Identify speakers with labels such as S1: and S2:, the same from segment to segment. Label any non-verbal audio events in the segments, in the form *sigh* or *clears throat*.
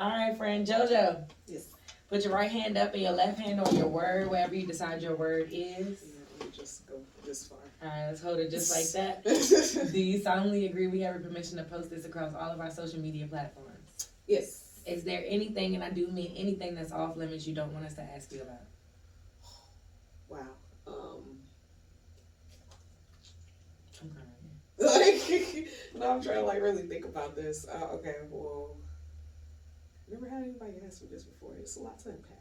S1: All right, friend JoJo.
S2: Yes.
S1: Put your right hand up and your left hand on your word, wherever you decide your word is.
S2: Yeah, let me just go this far.
S1: All right, let's hold it just like *laughs* that. Do you solemnly agree we have your permission to post this across all of our social media platforms?
S2: yes.
S1: Is there anything, and I do mean anything that's off limits you don't want us to ask you about?
S2: Wow. Um.
S1: I'm crying. *laughs*
S2: Like, *laughs* no, I'm trying to like really think about this. Uh, okay, well, never had anybody ask me this before. It's a lot to unpack.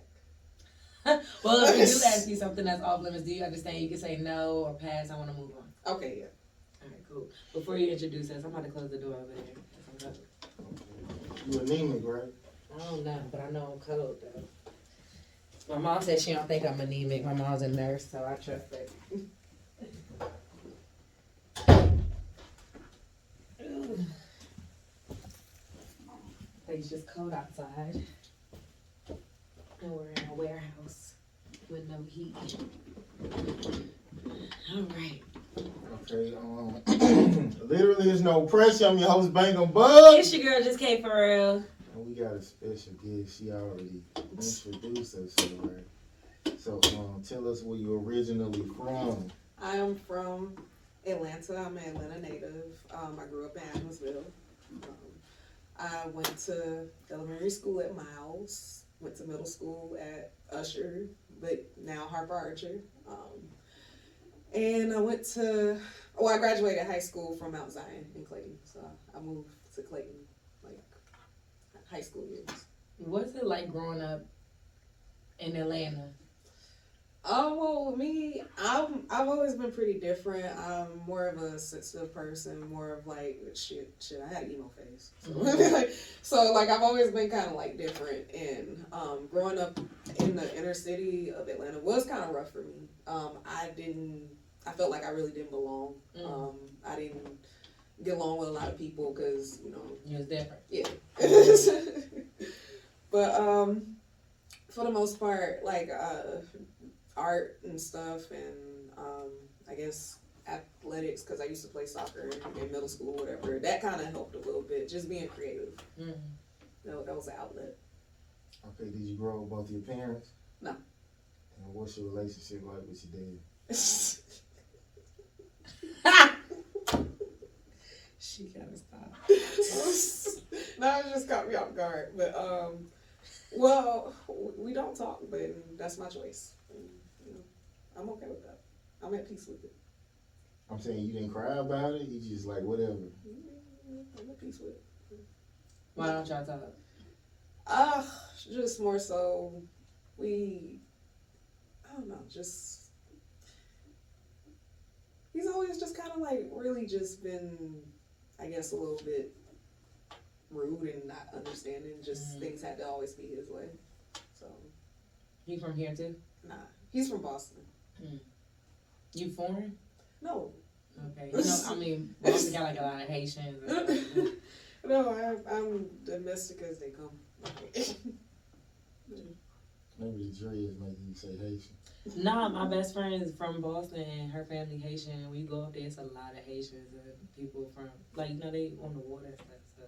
S2: *laughs*
S1: Well, if we do *laughs* ask you something that's off limits, do you understand? You can say no or pass. I want to move on.
S2: Okay, yeah.
S1: All right, cool. Before you introduce us, I'm about to close the door over there.
S3: You anemic, right?
S1: I don't know, but I know I'm cold though. My mom said she don't think I'm anemic. My mom's a nurse, so I trust her. *laughs* Ugh. It's just cold outside. And we're in a warehouse with no heat. All right.
S3: Okay, um, *clears throat* literally there's no pressure. I'm your host, Bang 'em Bug.
S1: It's your girl, just K for real.
S3: And we got a special guest. She already introduced herself, right? So, um, tell us where you're originally from.
S2: I am from Atlanta. I'm an Atlanta native. Um, I grew up in Adamsville. Um, I went to elementary school at Miles. Went to middle school at Usher, but now Harper Archer. Um, and I went to, well, I graduated high school from Mount Zion in Clayton. So I moved to Clayton, like high school years.
S1: What's it like growing up in Atlanta?
S2: Oh well, me, I'm I've always been pretty different. I'm more of a sensitive person, more of like shit, shit. I had an emo face, so, *laughs* like, so like I've always been kind of like different. And um, growing up in the inner city of Atlanta was kind of rough for me. Um, I didn't, I felt like I really didn't belong.
S1: Mm.
S2: Um, I didn't get along with a lot of people because you know
S1: It was different.
S2: yeah. *laughs* but um, for the most part, like uh, art and stuff, and um, I guess athletics because I used to play soccer in middle school, whatever. That kind of helped a little bit, just being creative.
S1: Mm.
S2: You know, that was an outlet.
S3: Okay, did you grow up with both your parents?
S2: No.
S3: And what's your relationship like with your dad? *laughs*
S1: She gotta stop. *laughs*
S2: no, it just caught me off guard. But um, well, we don't talk, but that's my choice. And, you know, I'm okay with that. I'm at peace with it.
S3: I'm saying you didn't cry about it. You just like whatever.
S2: I'm at peace with it.
S1: Why don't y'all talk?
S2: Uh, just more so, we, I don't know, just, he's always just kind of like really just been, I guess, a little bit rude and not understanding. Just
S1: Mhm.
S2: things had to always be his way. So,
S1: He from here too?
S2: nah, he's from Boston.
S1: You foreign?
S2: No,
S1: Okay. You know, I mean, *laughs* Boston got like a lot of Haitians. *laughs*
S2: no, I, I'm domestic as they come. *laughs*
S3: Maybe the is making you say Haitian.
S1: nah, my best friend is from Boston and her family Haitian. When you go up there, it's a lot of Haitians and people from, like, you know, they on the water and stuff. So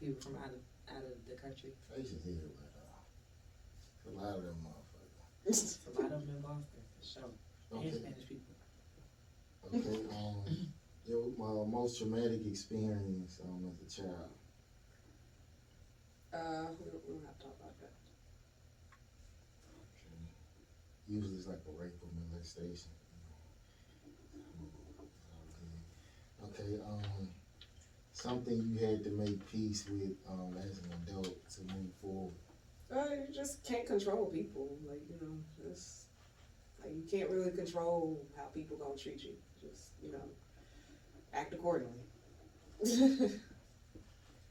S1: people from out of out of the country.
S3: Haitians everywhere though. A lot of them motherfuckers.
S1: It's a lot of them in Boston, sure. And
S3: Okay.
S1: Spanish people.
S3: Okay. Um, your uh, most traumatic experience um, as a child.
S2: uh, we don't, we don't have to talk about that.
S3: Okay. Usually it's like a rape or molestation. Okay, um, something you had to make peace with um, as an adult to move forward.
S2: Uh, you just can't control people. Like, you know, just like you can't really control how people gonna treat you. Just, you know, act accordingly. *laughs*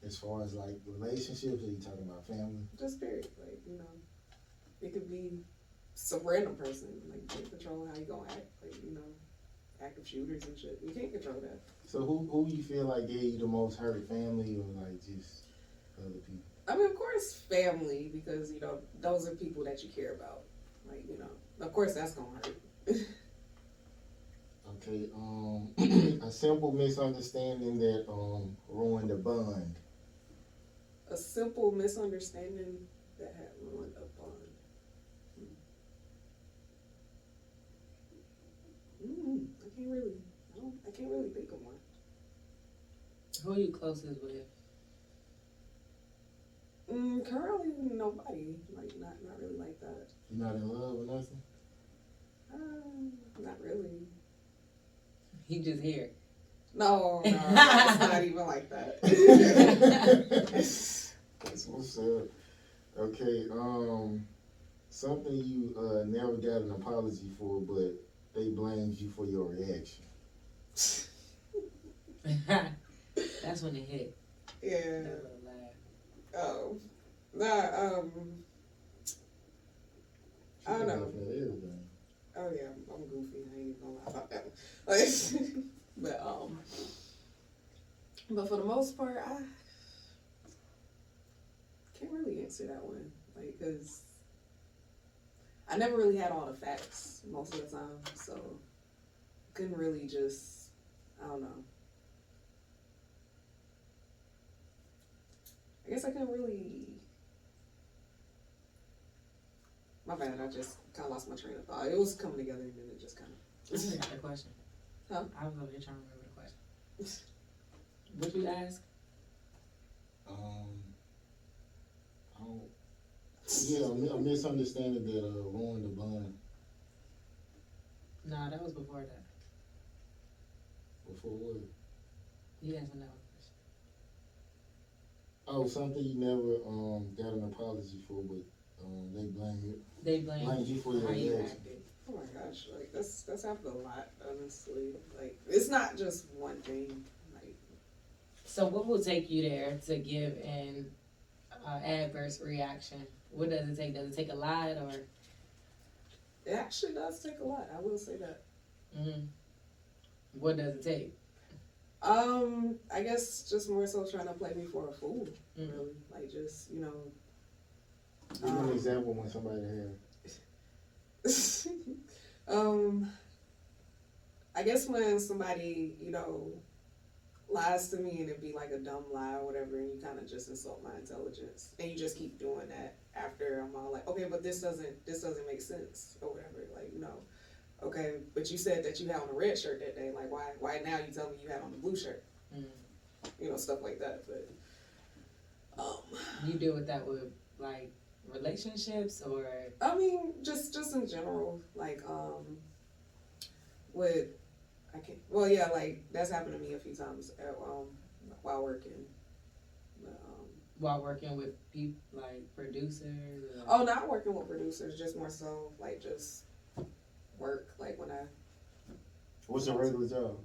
S3: As far as like relationships, are you talking about family?
S2: just period. Like, you know, it could be some random person. Like you can't control how you gonna act. Like, you know, active shooters and shit. You can't control that.
S3: So who who you feel like gave you the most hurt, family or like just other people?
S2: I mean, of course, family, because, you know, those are people that you care about. Like, you know, of course that's gonna hurt. *laughs*
S3: Okay, um, *clears throat* a simple misunderstanding that um ruined a bond.
S2: a simple misunderstanding that had ruined a bond. Mm, I can't really, I don't, I can't really think of one.
S1: Who are you closest with?
S2: Mm, currently, nobody. Like, not, not really like that.
S3: You're not in love or nothing?
S2: Um, not really.
S1: He just here.
S2: No, no, *laughs* it's not even like that.
S3: That's what's up. Okay, um, something you uh never got an apology for, but they blamed you for your reaction. *laughs*
S1: That's when it hit.
S2: yeah.
S1: That little laugh.
S2: Oh, nah. Um. I don't know. Oh yeah, I'm, I'm goofy. I ain't gonna lie about that. One. *laughs* But um, but for the most part, I can't really answer that one. Like, cause I never really had all the facts most of the time, so couldn't really just. I don't know. I guess I couldn't really. My bad. I just kind of lost my train of thought. It was coming together and then it just kind
S1: I
S2: of.
S1: forgot the question.
S2: Huh?
S1: I was over here trying to remember the question. *laughs* What you ask?
S3: Um, I don't, yeah, a mi- a misunderstanding that uh ruined the bond
S1: Nah, that was before that.
S3: before what?
S1: You asked another question.
S3: Oh, something you never um got an apology for, but um they blame you
S1: They blame
S3: blamed you for your
S1: how you
S3: reaction.
S1: acted.
S2: Oh my gosh, like that's that's happened a lot, honestly. Like it's not just one thing. Like
S1: So what will take you there to give an uh, adverse reaction? What does it take? Does it take a lot or?
S2: it actually does take a lot. I will say that.
S1: Mm, what does it take?
S2: Um, I guess just more so trying to play me for a fool,
S1: Mm.
S2: really. Like just you know.
S3: Give me an example when somebody had *laughs*
S2: um, I guess when somebody you know lies to me and it'd be like a dumb lie or whatever, and you kind of just insult my intelligence, and you just keep doing that after I'm all like, okay, but this doesn't this doesn't make sense or whatever. Like you know, okay, but you said that you had on a red shirt that day. Like why why now you tell me you had on a blue shirt?
S1: Mm.
S2: You know stuff like that. But um,
S1: You deal with that with like relationships or
S2: I mean, just just in general, like um, with I can't. Well, yeah, like that's happened to me a few times at, um while working. But, um,
S1: while working with people like producers? Or,
S2: oh, not working with producers, just more so like just work. Like when I
S3: What's your regular job?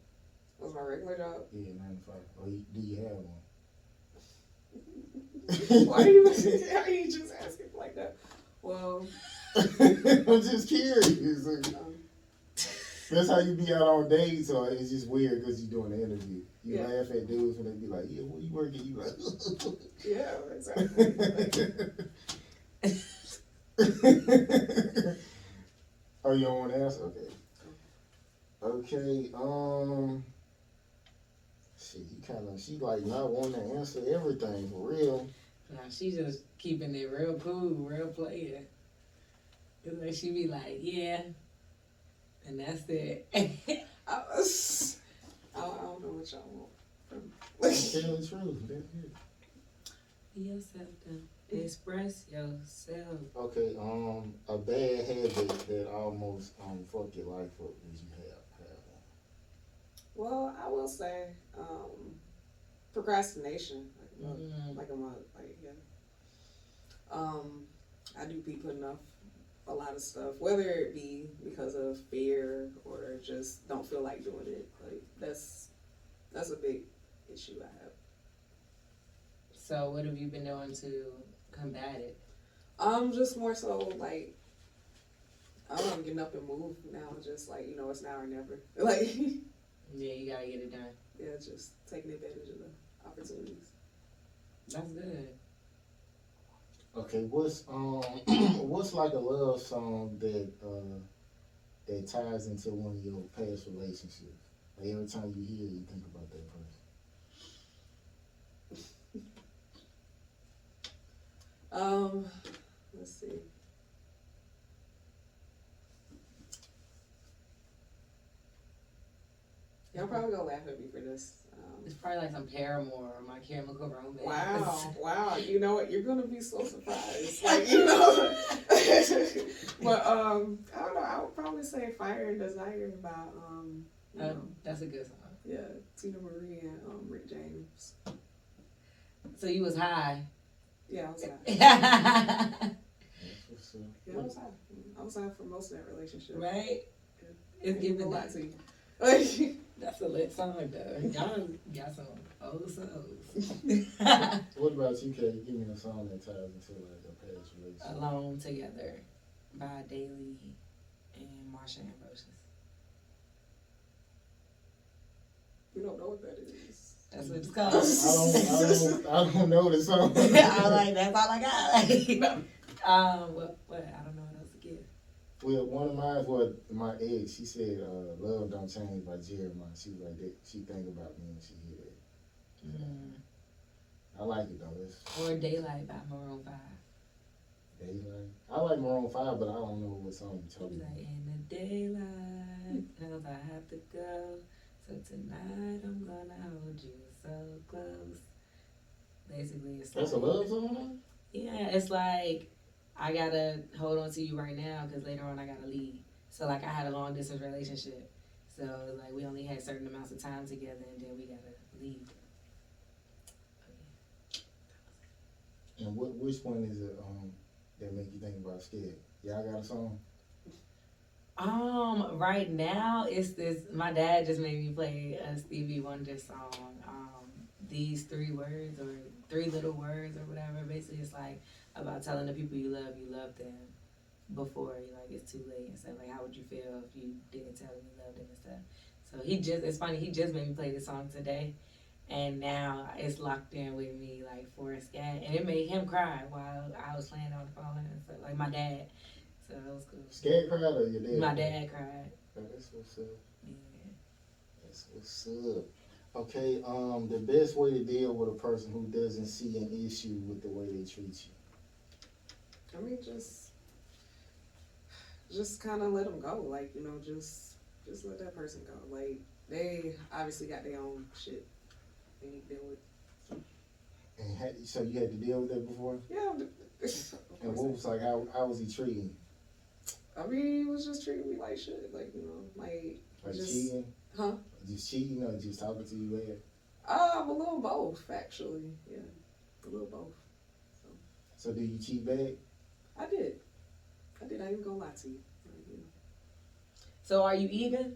S2: was my regular job.
S3: Yeah, nine to five. Or do you have one?
S2: Why are you? Are *laughs* you just asking like that? Well, *laughs*
S3: I'm just curious.
S2: um,
S3: That's how you be out all day, so it's just weird because you're doing the interview. You
S2: Yeah.
S3: laugh at dudes when they be like, "Yeah, where you working?" You like,
S2: yeah, exactly. *laughs*
S3: Oh, you don't want to answer? Okay. Okay. Um. Shit, you kind of she like not wanting to answer everything for real.
S1: Nah, she just keeping it real cool, real player. It's like she be like, yeah, and that's it. *laughs*
S2: I, was, I, I don't know what y'all want from.
S3: The truth. That's it.
S1: Be yourself. Express yourself.
S3: Okay. Um, a bad habit that almost um fuck your life up. Did you have?
S2: Well, I will say, um, procrastination. Like, I'm a-
S1: Mm.
S2: like I'm a, like, yeah. Um, I do be putting off a lot of stuff, whether it be because of fear or just don't feel like doing it. Like that's that's a big issue I have.
S1: So what have you been doing to combat it?
S2: Um, just more so like I am getting up and move now. Just like you know, it's now or never. *laughs* Like
S1: Yeah, you gotta get it done.
S2: yeah, just taking advantage of the opportunities.
S1: That's good.
S3: Okay, what's um *clears throat* what's like a love song that uh that ties into one of your past relationships? Like every time you hear it, you think about that person. *laughs*
S2: Um, let's see. Y'all probably gonna laugh at me for this. Um,
S1: It's probably like some Paramore or My Chemical Romance.
S2: Wow, *laughs* wow. You know what? You're gonna be so surprised. *laughs* Like, you know. *laughs* but um I don't know, I would probably say Fire and Desire by um you know,
S1: Um, that's a good song.
S2: yeah, Teena Marie and um Rick James.
S1: So you was high.
S2: Yeah, I was high.
S1: right?
S3: What's up.
S2: Yeah, I was high. I was high for most of that relationship. Right?
S1: It's
S2: I ain't
S1: giving
S2: gonna lie
S1: that.
S2: to you. Like,
S1: That's a lit song though. Y'all got some old souls. *laughs*
S3: What about you, Kay? Give me a song that ties into like a past relationship.
S1: Alone Together by Daley and Marsha Ambrosius.
S2: you don't know what that is.
S1: That's what it's
S3: I
S1: called.
S3: don't, I don't, I don't know the song. *laughs*
S1: I was like that's all I got. *laughs* um, what, what? I don't know what else to give.
S3: Well, one of mine was my ex. She said, uh, "Love Don't Change" by Jeremih. She was like that. She think about me when she hear that.
S1: Mm.
S3: I like it though. It's
S1: Or Daylight by Maroon Five.
S3: daylight. I like Maroon Five, but I don't know what song you
S1: He
S3: talking about.
S1: like, in the daylight, knows I have to go. So tonight I'm gonna hold you so close. Basically, it's
S3: That's a love song.
S1: Yeah, it's like I gotta hold on to you right now because later on I gotta leave. So like I had a long distance relationship, so like we only had certain amounts of time together, and then we gotta leave.
S3: And what which one is it um that make you think about scared? Y'all got a song?
S1: Um, right now it's this. My dad just made me play a Stevie Wonder song. Um, these three words or three little words or whatever. Basically, it's like about telling the people you love you love them before you like it's too late and stuff. Like, how would you feel if you didn't tell them you loved them and stuff? So he just. It's funny. He just made me play this song today. And now it's locked in with me like Forrest Scat, and it made him cry while I was playing on the phone and stuff. Like my dad, so it was cool.
S3: Scared cried or your dad?
S1: My dad cried.
S3: Oh, That's what's up.
S1: Yeah.
S3: That's what's up. Okay, um, the best way to deal with a person who doesn't see an issue with the way they treat you.
S2: I mean, just, just kind of let them go. Like you know, just, just let that person go. Like they obviously got their own shit they need to deal with.
S3: And had, so you had to deal with that before.
S2: Yeah.
S3: And what was like? How how was he treating? you?
S2: I mean, he was just treating me like shit. Like you know, like
S3: Like
S2: Just-
S3: cheating?
S2: huh?
S3: Just cheating or just talking to you bad?
S2: Um, a little both actually. Yeah, a little both.
S3: So, So do you cheat back?
S2: I did. I did. I ain't gonna lie to you. Like, you know.
S1: So are you even?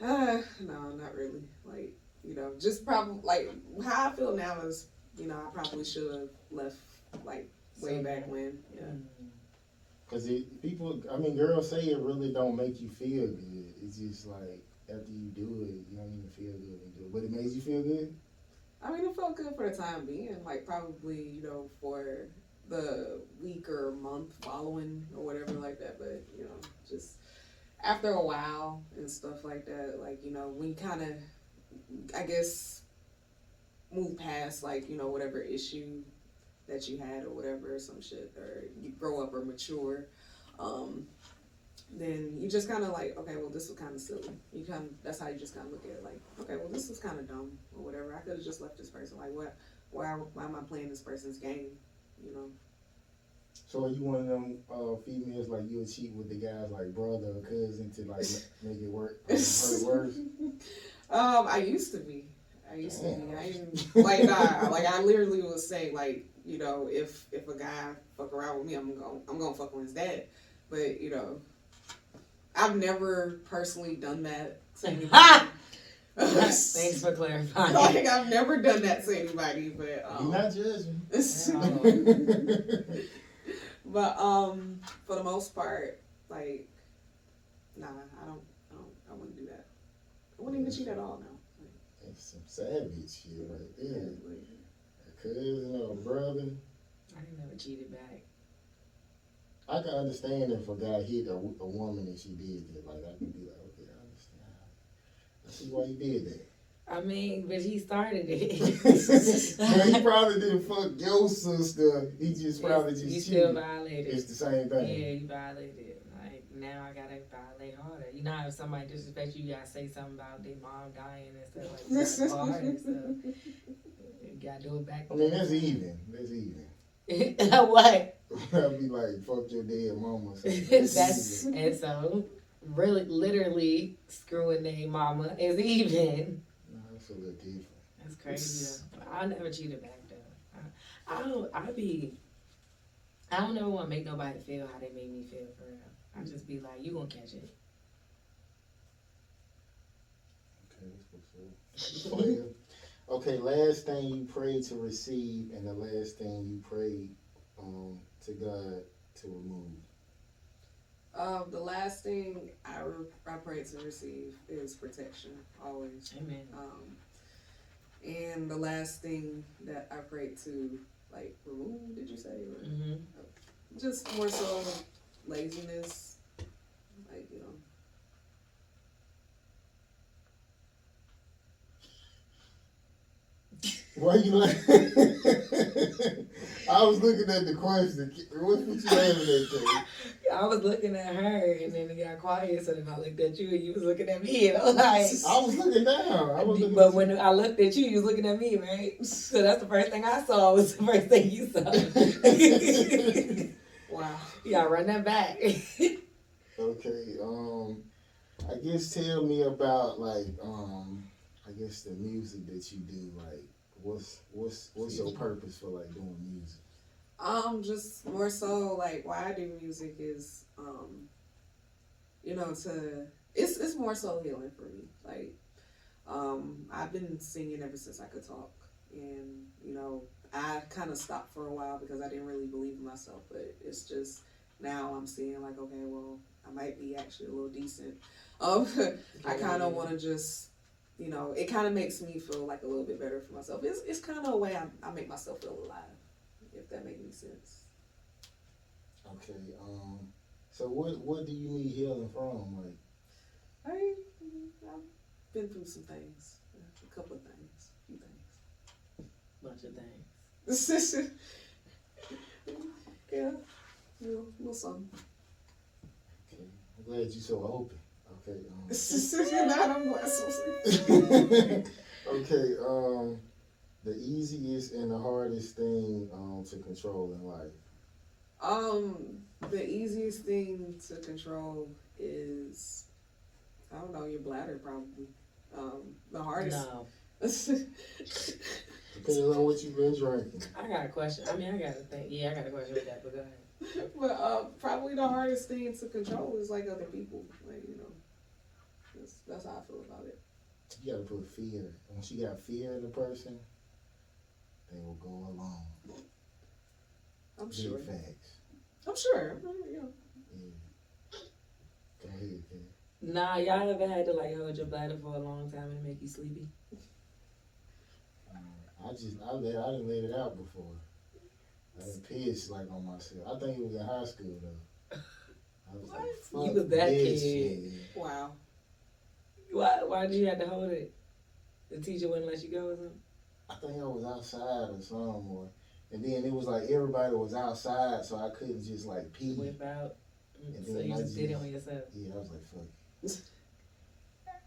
S2: Uh, no, not really. Like, you know, just probably like how I feel now is, you know, I probably should have left like way
S1: Sooner.
S2: back when. Yeah.
S3: Cause it, people, I mean, girls say it really don't make you feel good. It's just like after you do it, you don't even feel good when you do it. But it makes you feel good.
S2: I mean, it felt good for the time being. Like probably, you know, for the week or month following or whatever like that. But you know, just after a while and stuff like that, like you know, you kind of, I guess, move past like you know whatever issue that you had or whatever or some shit, or you grow up or mature. Um, then you just kind of like, okay, well, this was kind of silly. You kind of, that's how you just kind of look at it, like, okay, well, this was kind of dumb or whatever. I could have just left this person. Like, what? Why? Why am I playing this person's game? You know?
S3: So are you one of them uh, females like you'll cheat with the guys like brother or cousin to like *laughs* make it work, um, hurt worse? *laughs*
S2: Um, I used to be. I used to be. I like nah, like I literally would say like you know if if a guy fuck around with me, I'm gonna I'm gonna fuck with his dad. But you know, I've never personally done that to *laughs* anybody. *laughs*
S1: Thanks for clarifying.
S2: like I've never done that to anybody, but
S3: You're
S2: um,
S3: not judging. *laughs*
S2: but um, for the most part, like, nah, I don't, I don't, I wouldn't do that. I wouldn't even cheat at all now.
S3: That's some savage shit right there.
S2: like,
S3: A cousin or a brother.
S1: I ain't never cheated back.
S3: I can understand if a guy hit a, a woman and she did that. Like I can be like, okay, I see why you did that.
S1: I mean, but he started it. *laughs*
S3: He probably didn't fuck your sister. He just probably
S1: you
S3: just
S1: still
S3: cheated.
S1: violated.
S3: It's the same thing.
S1: Yeah, you violated. It. Like now, I gotta violate harder. You know, if somebody disrespects you, you gotta say something about their mom dying and stuff like that. You gotta go hard and stuff. You gotta do it back.
S3: I mean, that's even. That's even. *laughs* *laughs*
S1: what?
S3: I'd be like, fuck your dead mama.
S1: That's and so really, literally screwing their mama is *laughs* even.
S3: Nah, that's a little different.
S1: That's crazy. Though. *laughs* I never cheated back though. I, I don't. I be. I don't ever want to make nobody feel how they made me feel for real. I just be like, you gonna catch it.
S3: Okay, that's what's up. *laughs* Okay, last thing you prayed to receive, and the last thing you prayed um, to God to remove.
S2: Um, the last thing I, re- I pray to receive is protection, always.
S1: Amen.
S2: Um, and the last thing that I pray to, like, remove, did you say? Or
S1: hmm
S2: just more so laziness, like, you know.
S3: Why you like? *laughs* I was looking at the question. What what you laughing at? Kay? *laughs*
S1: I was looking at her, and then it got quiet. So then I looked at you, and you was looking at me, and I was like.
S3: I was looking down. I was looking
S1: But when I looked at you, you was looking at me, right? So that's the first thing I saw. Was the first thing you saw. *laughs*
S2: Wow.
S1: yeah, run that back. *laughs*
S3: Okay, um, I guess tell me about like um, I guess the music that you do. Like, what's what's what's your purpose for like doing music?
S2: Um, just more so like why I do music is um, you know, to it's it's more so healing for me. Like, um, I've been singing ever since I could talk, and you know, I kind of stopped for a while because I didn't really believe in myself. But it's just now I'm seeing like, okay, well, I might be actually a little decent. Um, *laughs* I kind of want to just. You know, it kind of makes me feel like a little bit better for myself. It's, it's kind of a way I, I make myself feel alive, if that makes any sense.
S3: Okay, um, so what what do you need healing from? Like,
S2: I, I've been through some things, a couple of things, a few things,
S1: Bunch of things.
S2: things. *laughs* yeah, little, little something.
S3: okay, I'm glad you're so open. Okay, um,
S2: Not I'm
S3: okay, um, the easiest and the hardest thing um to control in life.
S2: Um, the easiest thing to control is, I don't know, your bladder probably. Um, the hardest.
S1: No, *laughs*
S3: Depending on what you've been drinking.
S1: I got a question. I mean, I got a thing. Yeah, I got a question with that. But go ahead.
S2: but uh, probably the hardest thing to control is like other people. Like you know, that's that's how I feel about it.
S3: You gotta put fear. Once you got fear in a person, they will go along.
S2: I'm
S3: Big
S2: sure.
S3: facts.
S2: I'm sure. You know,
S3: Yeah. Go ahead, Ken.
S1: Nah, y'all ever had to like hold your bladder for a long time and make you sleepy?
S3: Uh, I just I let I didn't let it out before. I done pissed like on myself. I think it was in high school though. I was like,
S1: What? You
S3: fuck
S1: was that
S3: this
S1: kid.
S3: shit.
S2: wow.
S1: Why? Why did you have to hold it? The teacher wouldn't let you go or something.
S3: I think I was outside or something, or and then it was like everybody was outside, so I couldn't just like pee.
S1: Whip out.
S3: And
S1: So you
S3: I
S1: just did it on yourself.
S3: Yeah, I was like, fuck.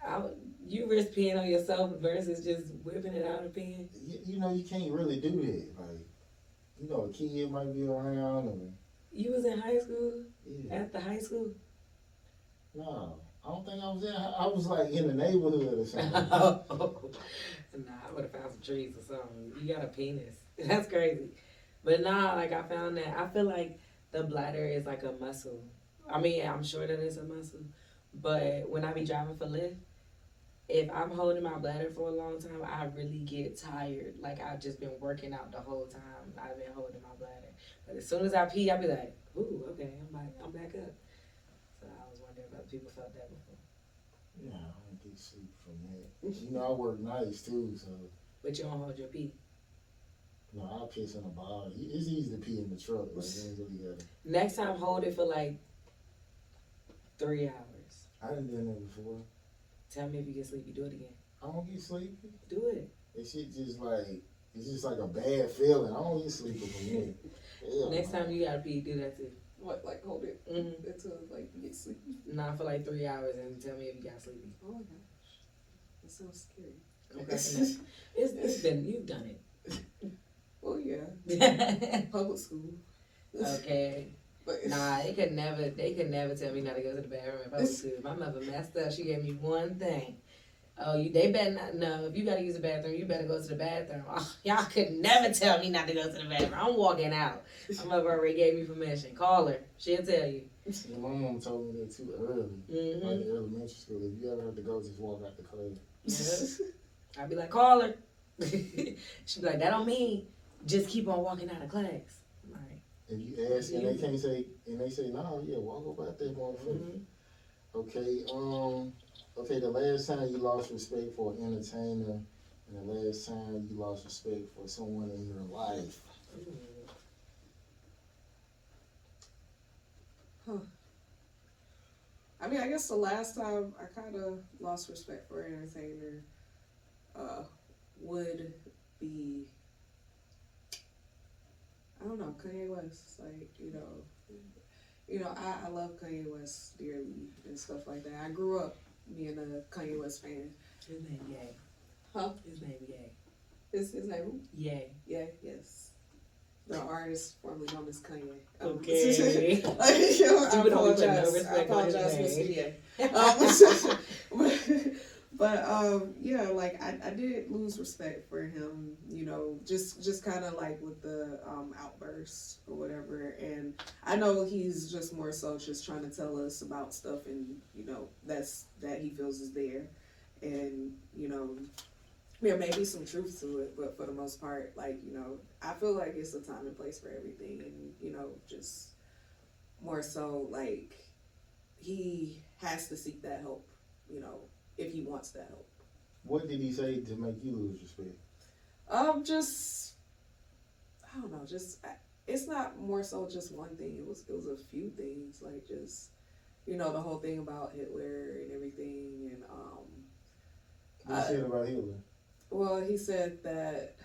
S3: *laughs*
S1: I, you risk peeing on yourself versus just whipping it out and peeing.
S3: You, you know, you can't really do that. Like, you know, a kid might be around, or
S1: You was in high school
S3: yeah.
S1: the high school.
S3: No, I don't think I was in. I was like in the neighborhood or something. *laughs*
S1: nah, I would have found some trees or something. You got a penis. *laughs* That's crazy. But nah, like I found that I feel like the bladder is like a muscle. I mean, I'm sure that it's a muscle. But when I be driving for Lyft, if I'm holding my bladder for a long time, I really get tired. Like I've just been working out the whole time. I've been holding my bladder. But as soon as I pee, I be like, ooh, okay, I'm back, I'm back up. So I was wondering if other people felt that.
S3: No, I don't get sleep from that. You know, I work nights too, so
S1: But you don't hold your pee.
S3: no, I piss in a bottle. It's easy to pee in the truck, like you ain't really gotta.
S1: Next time, hold it for like three hours.
S3: I didn't done that before.
S1: Tell me if you get sleepy. Do it again.
S3: I don't get sleepy.
S1: Do it.
S3: That shit just like it's just like a bad feeling. I don't get sleepy from that. *laughs* Hell
S1: Next
S3: no.
S1: time you gotta pee, do that too.
S2: What, like hold it
S1: Mm-hmm.
S2: until like you get sleepy?
S1: Not for like three hours and tell me if you got sleepy.
S2: Oh my gosh, that sounds scary.
S1: Up. *laughs* It's, it's been you've done it.
S2: Well, *laughs* yeah,
S1: it. *laughs*
S2: public school.
S1: okay.
S2: But
S1: Nah, they could never. They could never tell me not to go to the bathroom if I was. My mother messed up. She gave me one thing. Oh, you. They better not. No, if you gotta use the bathroom, you better go to the bathroom. Oh, y'all could never tell me not to go to the bathroom. I'm walking out. My mother already gave me permission. Call her. She'll tell you.
S3: Yeah, my mom told me that too early.
S1: Mm-hmm.
S3: Like in elementary school. If you ever have to go, just walk out the class.
S1: I'd be like, call her. *laughs* She'd be like, that don't mean just keep on walking out of class. I'm like,
S3: If you ask and they can't say and they say, No, yeah, walk about that motherfucker.
S1: mhm.
S3: Okay, um okay, the last time you lost respect for an entertainer and the last time you lost respect for someone in your life. Huh.
S2: I mean, I guess the last time I kind of lost respect for an entertainer uh, would be, I don't know, Kanye West. Like, you know, you know, I, I love Kanye West dearly and stuff like that. I grew up being a Kanye West fan.
S1: His name Ye.
S2: Huh?
S1: His name Ye.
S2: His, his name?
S1: Ye.
S2: Yeah, yes. The artist formerly known as Kanye. Um,
S1: Okay. *laughs*
S2: I
S1: we put no
S2: apologize. I
S1: respect on his
S2: apologize. Mr. *laughs* Um, *laughs* but um, yeah, like I, I did lose respect for him. You know, just just kind of like with the um, outbursts or whatever. And I know he's just more so just trying to tell us about stuff, and you know that's that he feels is there, and you know. There may be some truth to it, but for the most part, like, you know, I feel like it's a time and place for everything, and, you know, just more so like he has to seek that help, you know, if he wants that help.
S3: What did he say to make you lose respect?
S2: Um, just I don't know, just it's not more so just one thing. It was it was a few things, like just you know the whole thing about Hitler and everything, and um,
S3: What he
S2: Uh,
S3: said about Hitler?
S2: well, he said that.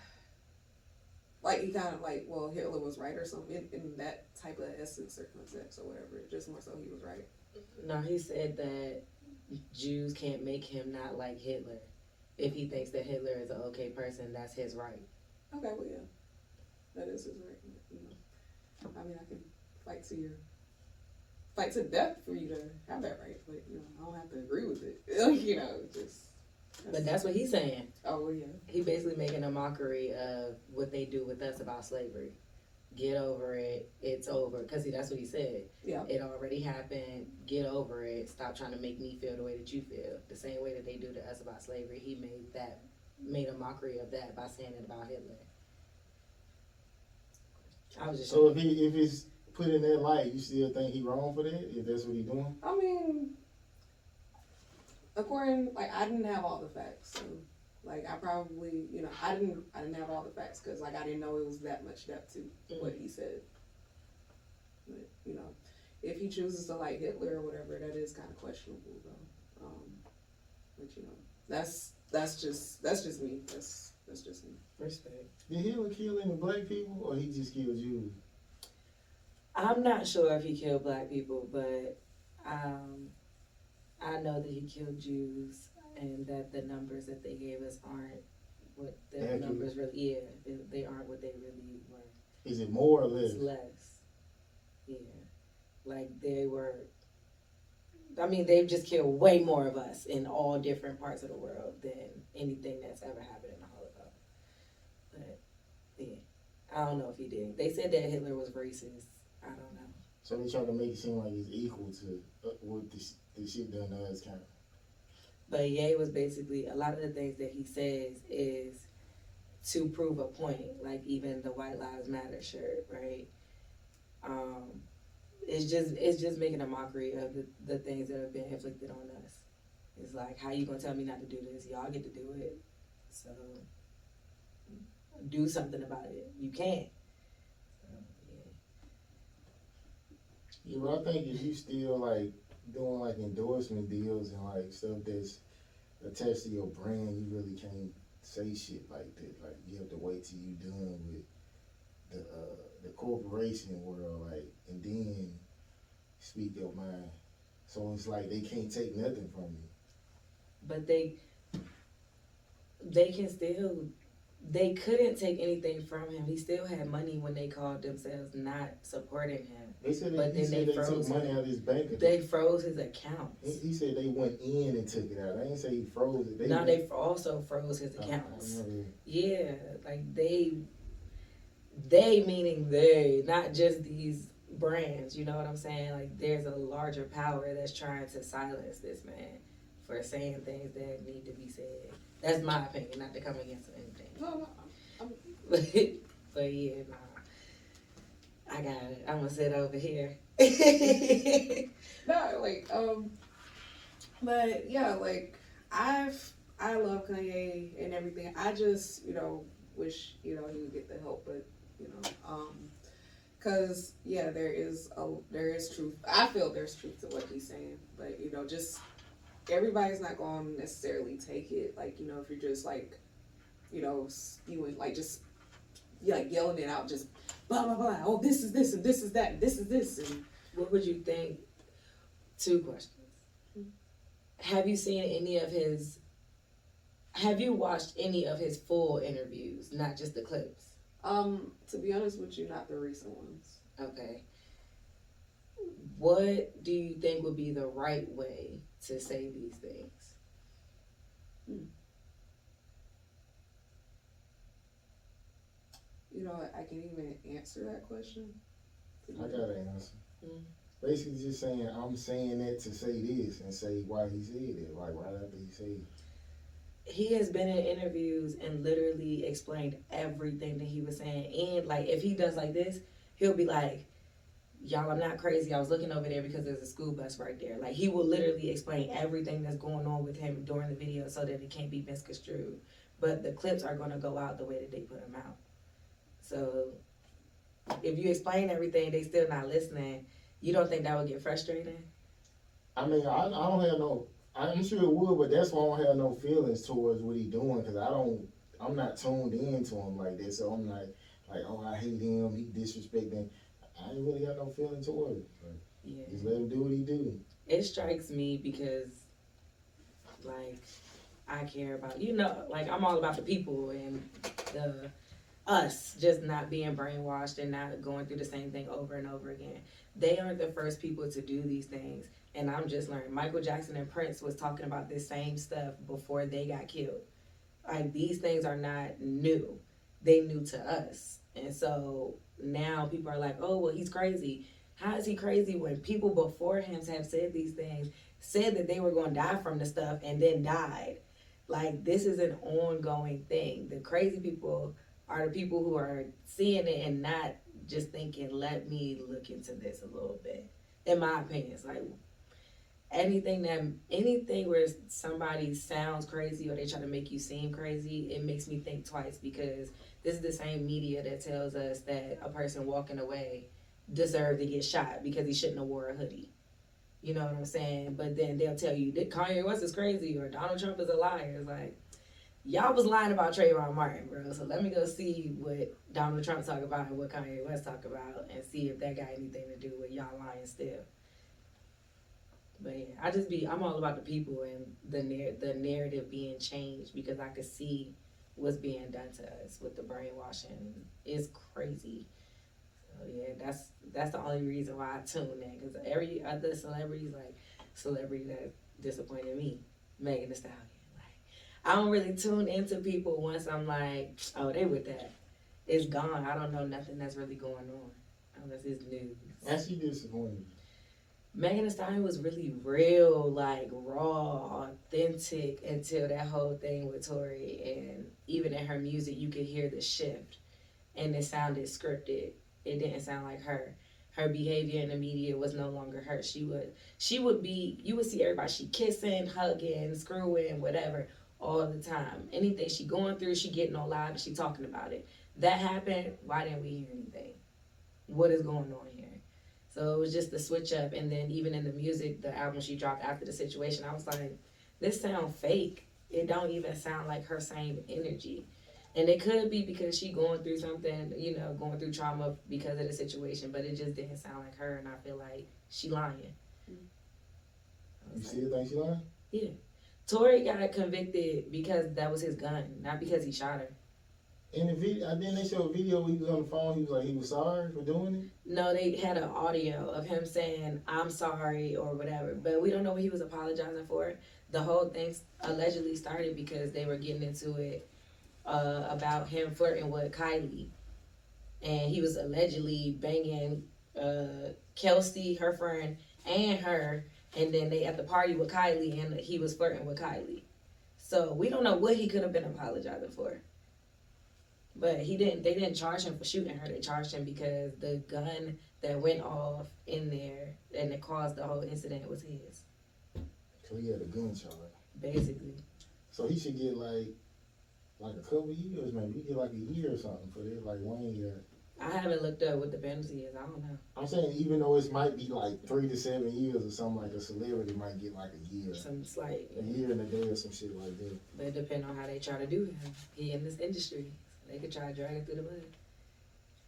S2: Like he kind of like, well, Hitler was right or something in, in that type of essence or context or whatever. Just more so he was right.
S1: No, he said that Jews can't make him not like Hitler. If he thinks that Hitler is an okay person, that's his right.
S2: Okay, well, yeah, that is his right. You know, I mean, I can fight to your fight to death for you to have that right, but you know, I don't have to agree with it. *laughs* you know, just.
S1: But that's what he's saying.
S2: Oh well, yeah.
S1: He basically making a mockery of what they do with us about slavery. Get over it. It's over. Cause see, that's what he said.
S2: Yeah.
S1: It already happened. Get over it. Stop trying to make me feel the way that you feel. The same way that they do to us about slavery. He made that made a mockery of that by saying it about Hitler. I was just
S3: So if he if it's put in that light, you still think he wrong for that? If that's what he doing?
S2: I mean, according like I didn't have all the facts, so like I probably you know I didn't I didn't have all the facts because like I didn't know it was that much depth to what he said. But you know, if he chooses to like Hitler or whatever, that is kind of questionable though. Um, but you know, that's that's just that's just me. That's that's just me.
S1: respect.
S3: Did Hitler kill any black people or he just killed Jews?
S1: I'm not sure if he killed black people, but um, I know that he killed Jews, and that the numbers that they gave us aren't what the
S3: Accurate.
S1: numbers really. Yeah, they, they aren't what they really were.
S3: Is it more or less?
S1: It's less. Yeah, like they were. I mean, they've just killed way more of us in all different parts of the world than anything that's ever happened in the Holocaust. But yeah, I don't know if he did. They said that Hitler was racist. I don't know.
S3: So they trying to make it seem like it's equal to uh, what this this shit done to us, kind of.
S1: But Ye was basically a lot of the things that he says is to prove a point, like even the White Lives Matter shirt, right? Um, it's just it's just making a mockery of the, the things that have been inflicted on us. It's like, how you gonna tell me not to do this? Y'all get to do it, so do something about it. You can't. So, yeah.
S3: But I think if you still like doing like endorsement deals and like stuff that's attached to your brand, you really can't say shit like that. Like you have to wait till you done with the uh, the corporation world, like, and then speak your mind. So it's like they can't take nothing from you.
S1: but they they can still they couldn't take anything from him. He still had money when they called themselves not supporting him.
S3: They said they,
S1: But
S3: he
S1: then they
S3: they took
S1: froze
S3: money out of his bank account.
S1: They froze his
S3: He,
S1: accounts.
S3: he said they went in and took it out. I didn't say he froze it. They
S1: Now
S3: went-
S1: they also froze his accounts.
S3: Oh, Remember.
S1: Yeah, like they, they meaning they, not just these brands. You know what I'm saying? Like there's a larger power that's trying to silence this man for saying things that need to be said. That's my opinion, not to come against anything. *laughs* But yeah, nah. I got it. I'm gonna sit over here. *laughs*
S2: no, like um, but yeah, like I've I love Kanye and everything. I just you know wish you know he would get the help, but you know um, cause yeah, there is a there is truth. I feel there's truth to what he's saying, but you know just everybody's not going to necessarily take it. Like you know if you're just like you know spewing like just like yelling it out just blah blah blah. Oh, this is this and this is that. And this is this and
S1: what would you think? Two questions. Have you seen any of his? Have you watched any of his full interviews, not just the clips?
S2: Um, to be honest with you, not the recent ones.
S1: Okay. What do you think would be the right way to say these things?
S2: You know, I can't even answer that question.
S3: I got an answer.
S1: Mm.
S3: Basically, just saying I'm saying that to say this and say why he said it. Like why after he said it.
S1: He has been in interviews and literally explained everything that he was saying. And like, if he does like this, he'll be like, "Y'all, I'm not crazy. I was looking over there because there's a school bus right there." Like, he will literally explain everything that's going on with him during the video so that it can't be misconstrued. But the clips are going to go out the way that they put them out. So, if you explain everything, they still not listening. You don't think that would get frustrating?
S3: I mean, I, I don't have no. I'm sure it would, but that's why I don't have no feelings towards what he doing because I don't. I'm not tuned in to him like that, so I'm like, like, oh, I hate him. He disrespecting. I ain't really got no feeling towards. Like,
S1: Yeah.
S3: just let him do what he do.
S1: it strikes me because like I care about you know like I'm all about the people and the us just not being brainwashed and not going through the same thing over and over again. They aren't the first people to do these things and I'm just learning. Michael Jackson and Prince was talking about this same stuff before they got killed. Like these things are not new. They new to us. And so now people are like, "Oh, well he's crazy." How is he crazy when people before him have said these things, said that they were to die from the stuff and then died? Like, this is an ongoing thing. The crazy people are the people who are seeing it and not just thinking, let me look into this a little bit. In my opinion, it's like anything that, anything where somebody sounds crazy or they try to make you seem crazy, it makes me think twice because this is the same media that tells us that a person walking away deserved to get shot because he shouldn't have wore a hoodie. You know what I'm saying? But then they'll tell you that Kanye West is crazy or Donald Trump is a liar. It's like y'all was lying about Trayvon Martin, bro. So let me go see what Donald Trump talk about and what Kanye West talk about and see if that got anything to do with y'all lying still. But yeah, I just be I'm all about the people and the nar- the narrative being changed because I could see what's being done to us with the brainwashing. It's crazy. So yeah, that's that's the only reason why I tune in because every other celebrities like celebrity that disappointed me, Megan Thee Stallion. I don't really tune into people once I'm like, oh, they with that. It's gone. I don't know nothing that's really going on unless it's news.
S3: Actually, disappointed.
S1: Megan Thee Stallion was really real, like raw, authentic until that whole thing with Tory. And even in her music, you could hear the shift, and it sounded scripted. It didn't sound like her. Her behavior in the media was no longer her. She would, she would be. You would see everybody she kissing, hugging, screwing, whatever, all the time. Anything she going through, she getting on live and she talking about it. That happened. Why didn't we hear anything? What is going on here? So it was just the switch up, and then even in the music, the album she dropped after the situation, I was like, this sound fake. it don't even sound like her same energy. And it could be because she going through something, you know, going through trauma because of the situation, but it just didn't sound like her, and I feel like she lying. Mm-hmm. I
S3: You
S1: was like,
S3: still think she lying?
S1: Tory got convicted because that was his gun, not because he shot her.
S3: In the video, didn't they showed a video where he was on the phone? He was like, he was sorry for doing it.
S1: No, they had an audio of him saying, I'm sorry or whatever, but we don't know what he was apologizing for. The whole thing allegedly started because they were getting into it uh, about him flirting with Kylie. And he was allegedly banging uh, Kelsey, her friend, and her. And then they at the party with Kylie, and he was flirting with Kylie. So we don't know what he could have been apologizing for. But he didn't. They didn't charge him for shooting her. They charged him because the gun that went off in there and it caused the whole incident was his,
S3: So he had a gun charge.
S1: basically.
S3: So he should get like, like a couple years, maybe. He get like a year or something for this. Like one got.
S1: I haven't looked up what the penalty is. I don't know.
S3: I'm saying even though it might be like three to seven years or something, like a celebrity might get like a year,
S1: Some slight,
S3: a year and a day or some shit like that.
S1: but it depends on how they try to do him. He in this industry, so they could try to drag it through the mud.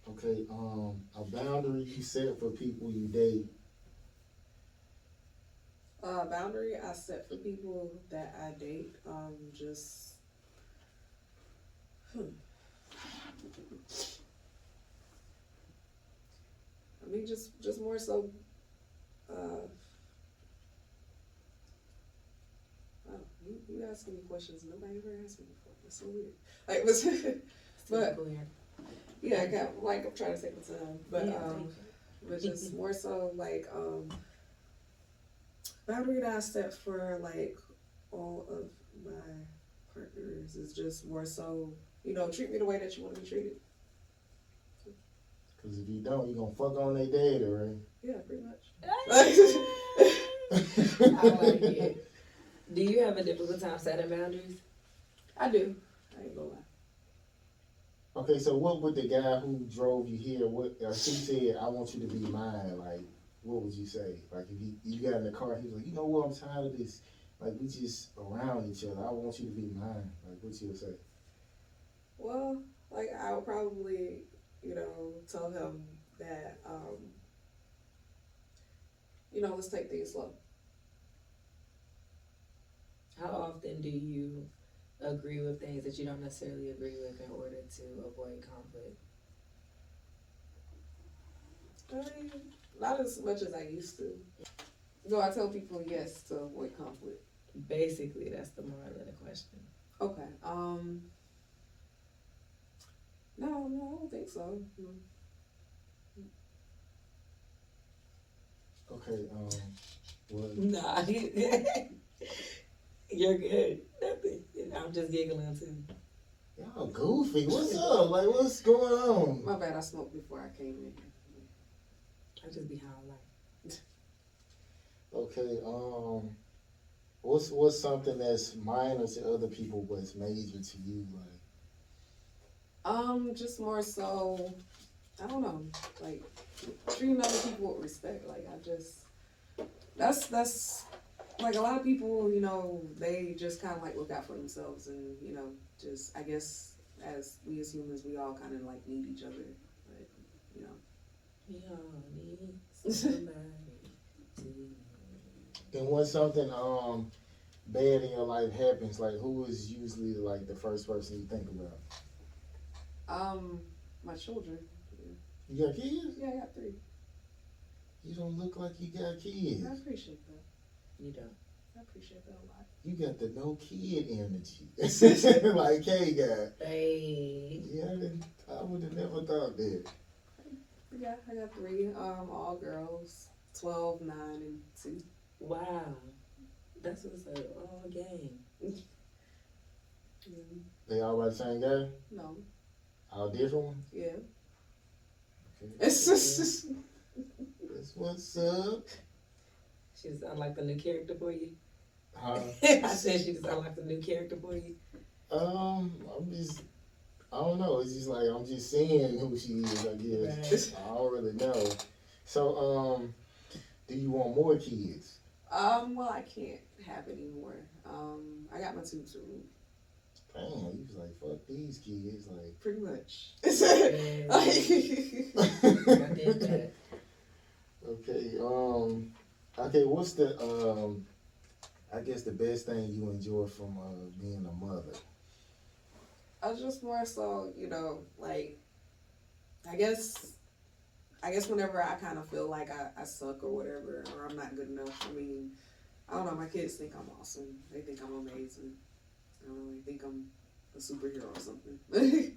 S3: Okay, um, a boundary you set for people you date.
S2: Uh, boundary I set for people that I date, um, just. Hmm. I mean, just just more so. Uh, oh, you you asking me questions nobody ever asked me before. That's so weird. Like, was *laughs* But- yeah, I got like I'm trying to take the time, but
S1: Yeah,
S2: um. but just more so like um boundary that I set for like all of my partners is just more so you know treat me the way that you want to be treated.
S3: Cause if you don't, you gonna fuck on their date, right?
S2: Yeah, pretty much. *laughs*
S1: I like it. Do you have a difficult time setting boundaries?
S2: I do. I ain't gonna lie.
S3: Okay, so what would the guy who drove you here? What or she said? I want you to be mine. Like, what would you say? Like, if you you got in the car, he was like, you know what? I'm tired of this. Like, we just around each other. I want you to be mine. Like, what you would say?
S2: Well, like I would probably, you know, tell him that um you know, let's take things slow.
S1: How often do you agree with things that you don't necessarily agree with in order to avoid conflict?
S2: I mean, not as much as I used to. No, I tell people yes to avoid conflict.
S1: Basically, that's the moral of the question.
S2: Okay. Um. No, no, I don't think so. No.
S3: Okay, um, what?
S1: Nah, *laughs* you're good. Nothing. I'm just giggling too.
S3: Y'all goofy. What's up? Like, what's going on?
S2: My bad. I smoked before I came in.
S1: I just be how I like. *laughs*
S3: Okay, um, what's what's something that's minor to other people but it's major to you? Like,
S2: Um, just more so. I don't know, like treating other people with respect. Like I just, that's that's like a lot of people. You know, they just kind of like look out for themselves, and you know, just I guess as we as humans, we all kind of like need each other. But you know.
S1: We all need *laughs* somebody
S3: and when something um bad in your life happens, like, who is usually like the first person you think about?
S2: Um, my children.
S3: You got kids?
S2: Yeah, I got three.
S3: You don't look like you got kids.
S2: I appreciate that.
S1: You don't.
S2: I appreciate that a lot.
S3: You got the no kid energy, *laughs* *laughs* like K guy.
S1: Hey.
S3: Yeah, I, didn't, I would have never thought that.
S2: Yeah, I got three. Um, all girls. 12, 9, and 2.
S1: Wow. That's what's up. All game. *laughs*
S3: They all by the same guy?
S2: no.
S3: All different ones?
S2: Yeah.
S3: Okay.
S2: It's *laughs* just.
S3: That's what's up.
S1: She's unlocked a new character for you.
S3: Huh? *laughs*
S1: I said she just unlocked a new character for you.
S3: Um, I'm just, I don't know. It's just like I'm just seeing who she is. I guess
S1: Right. *laughs*
S3: I don't really know. So, um, do you want more kids?
S2: Um, well, I can't have any more. Um, I got my tubes removed,
S3: Damn, you was like, fuck these kids, like.
S2: pretty much. *laughs* *laughs*
S1: I
S3: okay, um, okay, what's the, um, I guess the best thing you enjoy from, uh, being a mother?
S2: I was just more so, you know, like, I guess, I guess whenever I kind of feel like I, I suck or whatever, or I'm not good enough, I mean, I don't know, my kids think I'm awesome. They think I'm amazing. I don't know, think I'm a superhero or something. *laughs*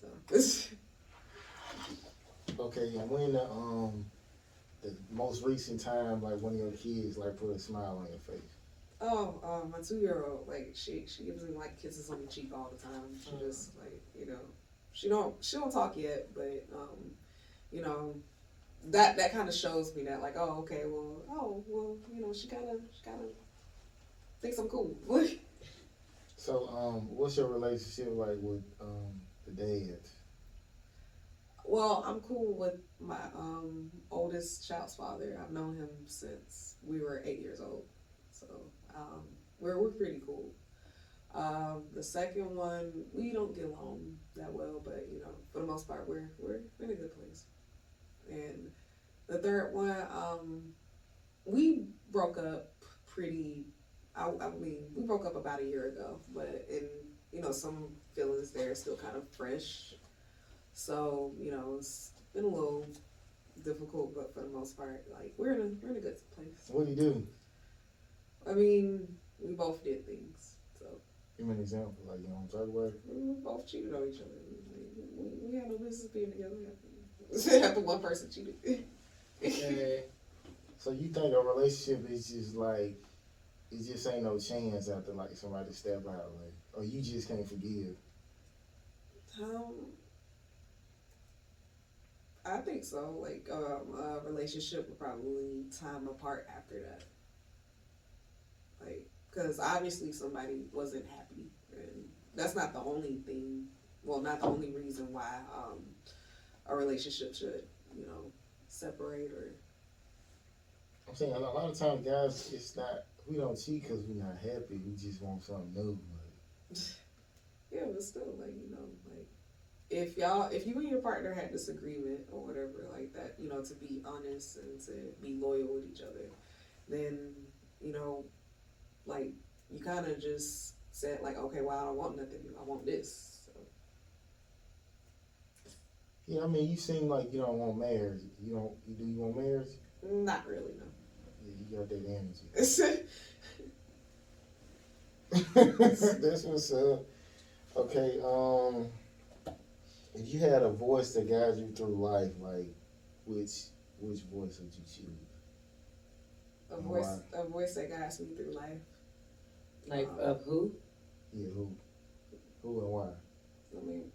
S2: So, *laughs*
S3: Okay, and when the, um, the most recent time, like, one of your kids, like, put a smile on your face?
S2: oh, um, my two year old, like, she, she gives me, like, kisses on the cheek all the time. She
S1: Mm.
S2: just, like, you know, she don't, she don't talk yet, but, um, you know, that that kind of shows me that like oh okay well oh well you know she kind of she kind of thinks I'm cool. *laughs*
S3: So, um, what's your relationship like with, um, the dad?
S2: well, I'm cool with my um oldest child's father. I've known him since we were eight years old, so um, we're we're pretty cool. Um, the second one we don't get along that well, but you know for the most part we're we're in a good place. And the third one, um, we broke up pretty. I, I mean, we broke up about a year ago, but and you know some feelings there are still kind of fresh. So you know it's been a little difficult, but for the most part, like we're in a we're in a good place.
S3: What do you do?
S2: I mean, we both did things, so
S3: Give me an example, like, you know, talk about it.
S2: we both cheated on each other. We, we, we had no business being together *laughs* after one person cheated.
S1: Okay.
S3: So you think a relationship is just like it just ain't no chance after like somebody step out, like, or you just can't forgive.
S2: Um, I think so. Like, um, a relationship would probably need time apart after that. Like, because obviously somebody wasn't happy, and that's not the only thing. Well, not the only reason why um, a relationship should, you know, separate or.
S3: I'm saying a lot of times, guys, it's not we don't cheat because we're not happy. We just want something new. Like, *laughs*
S2: Yeah, but still, like you know, like if y'all, if you and your partner had disagreement or whatever like that, you know, to be honest and to be loyal with each other, then you know, like you kind of just said like, okay, well, I don't want nothing. I want this. So,
S3: yeah, I mean, you seem like you don't want marriage. You don't. You do you want marriage?
S2: not really, no.
S3: Yeah, you got that energy.
S2: That's *laughs*
S3: That's what's up. Okay, um, if you had a voice that guides you through life, like which which voice would you choose?
S2: a voice, a voice that guides me through life.
S1: Like of who?
S3: Yeah, who, who and why?
S2: I mean,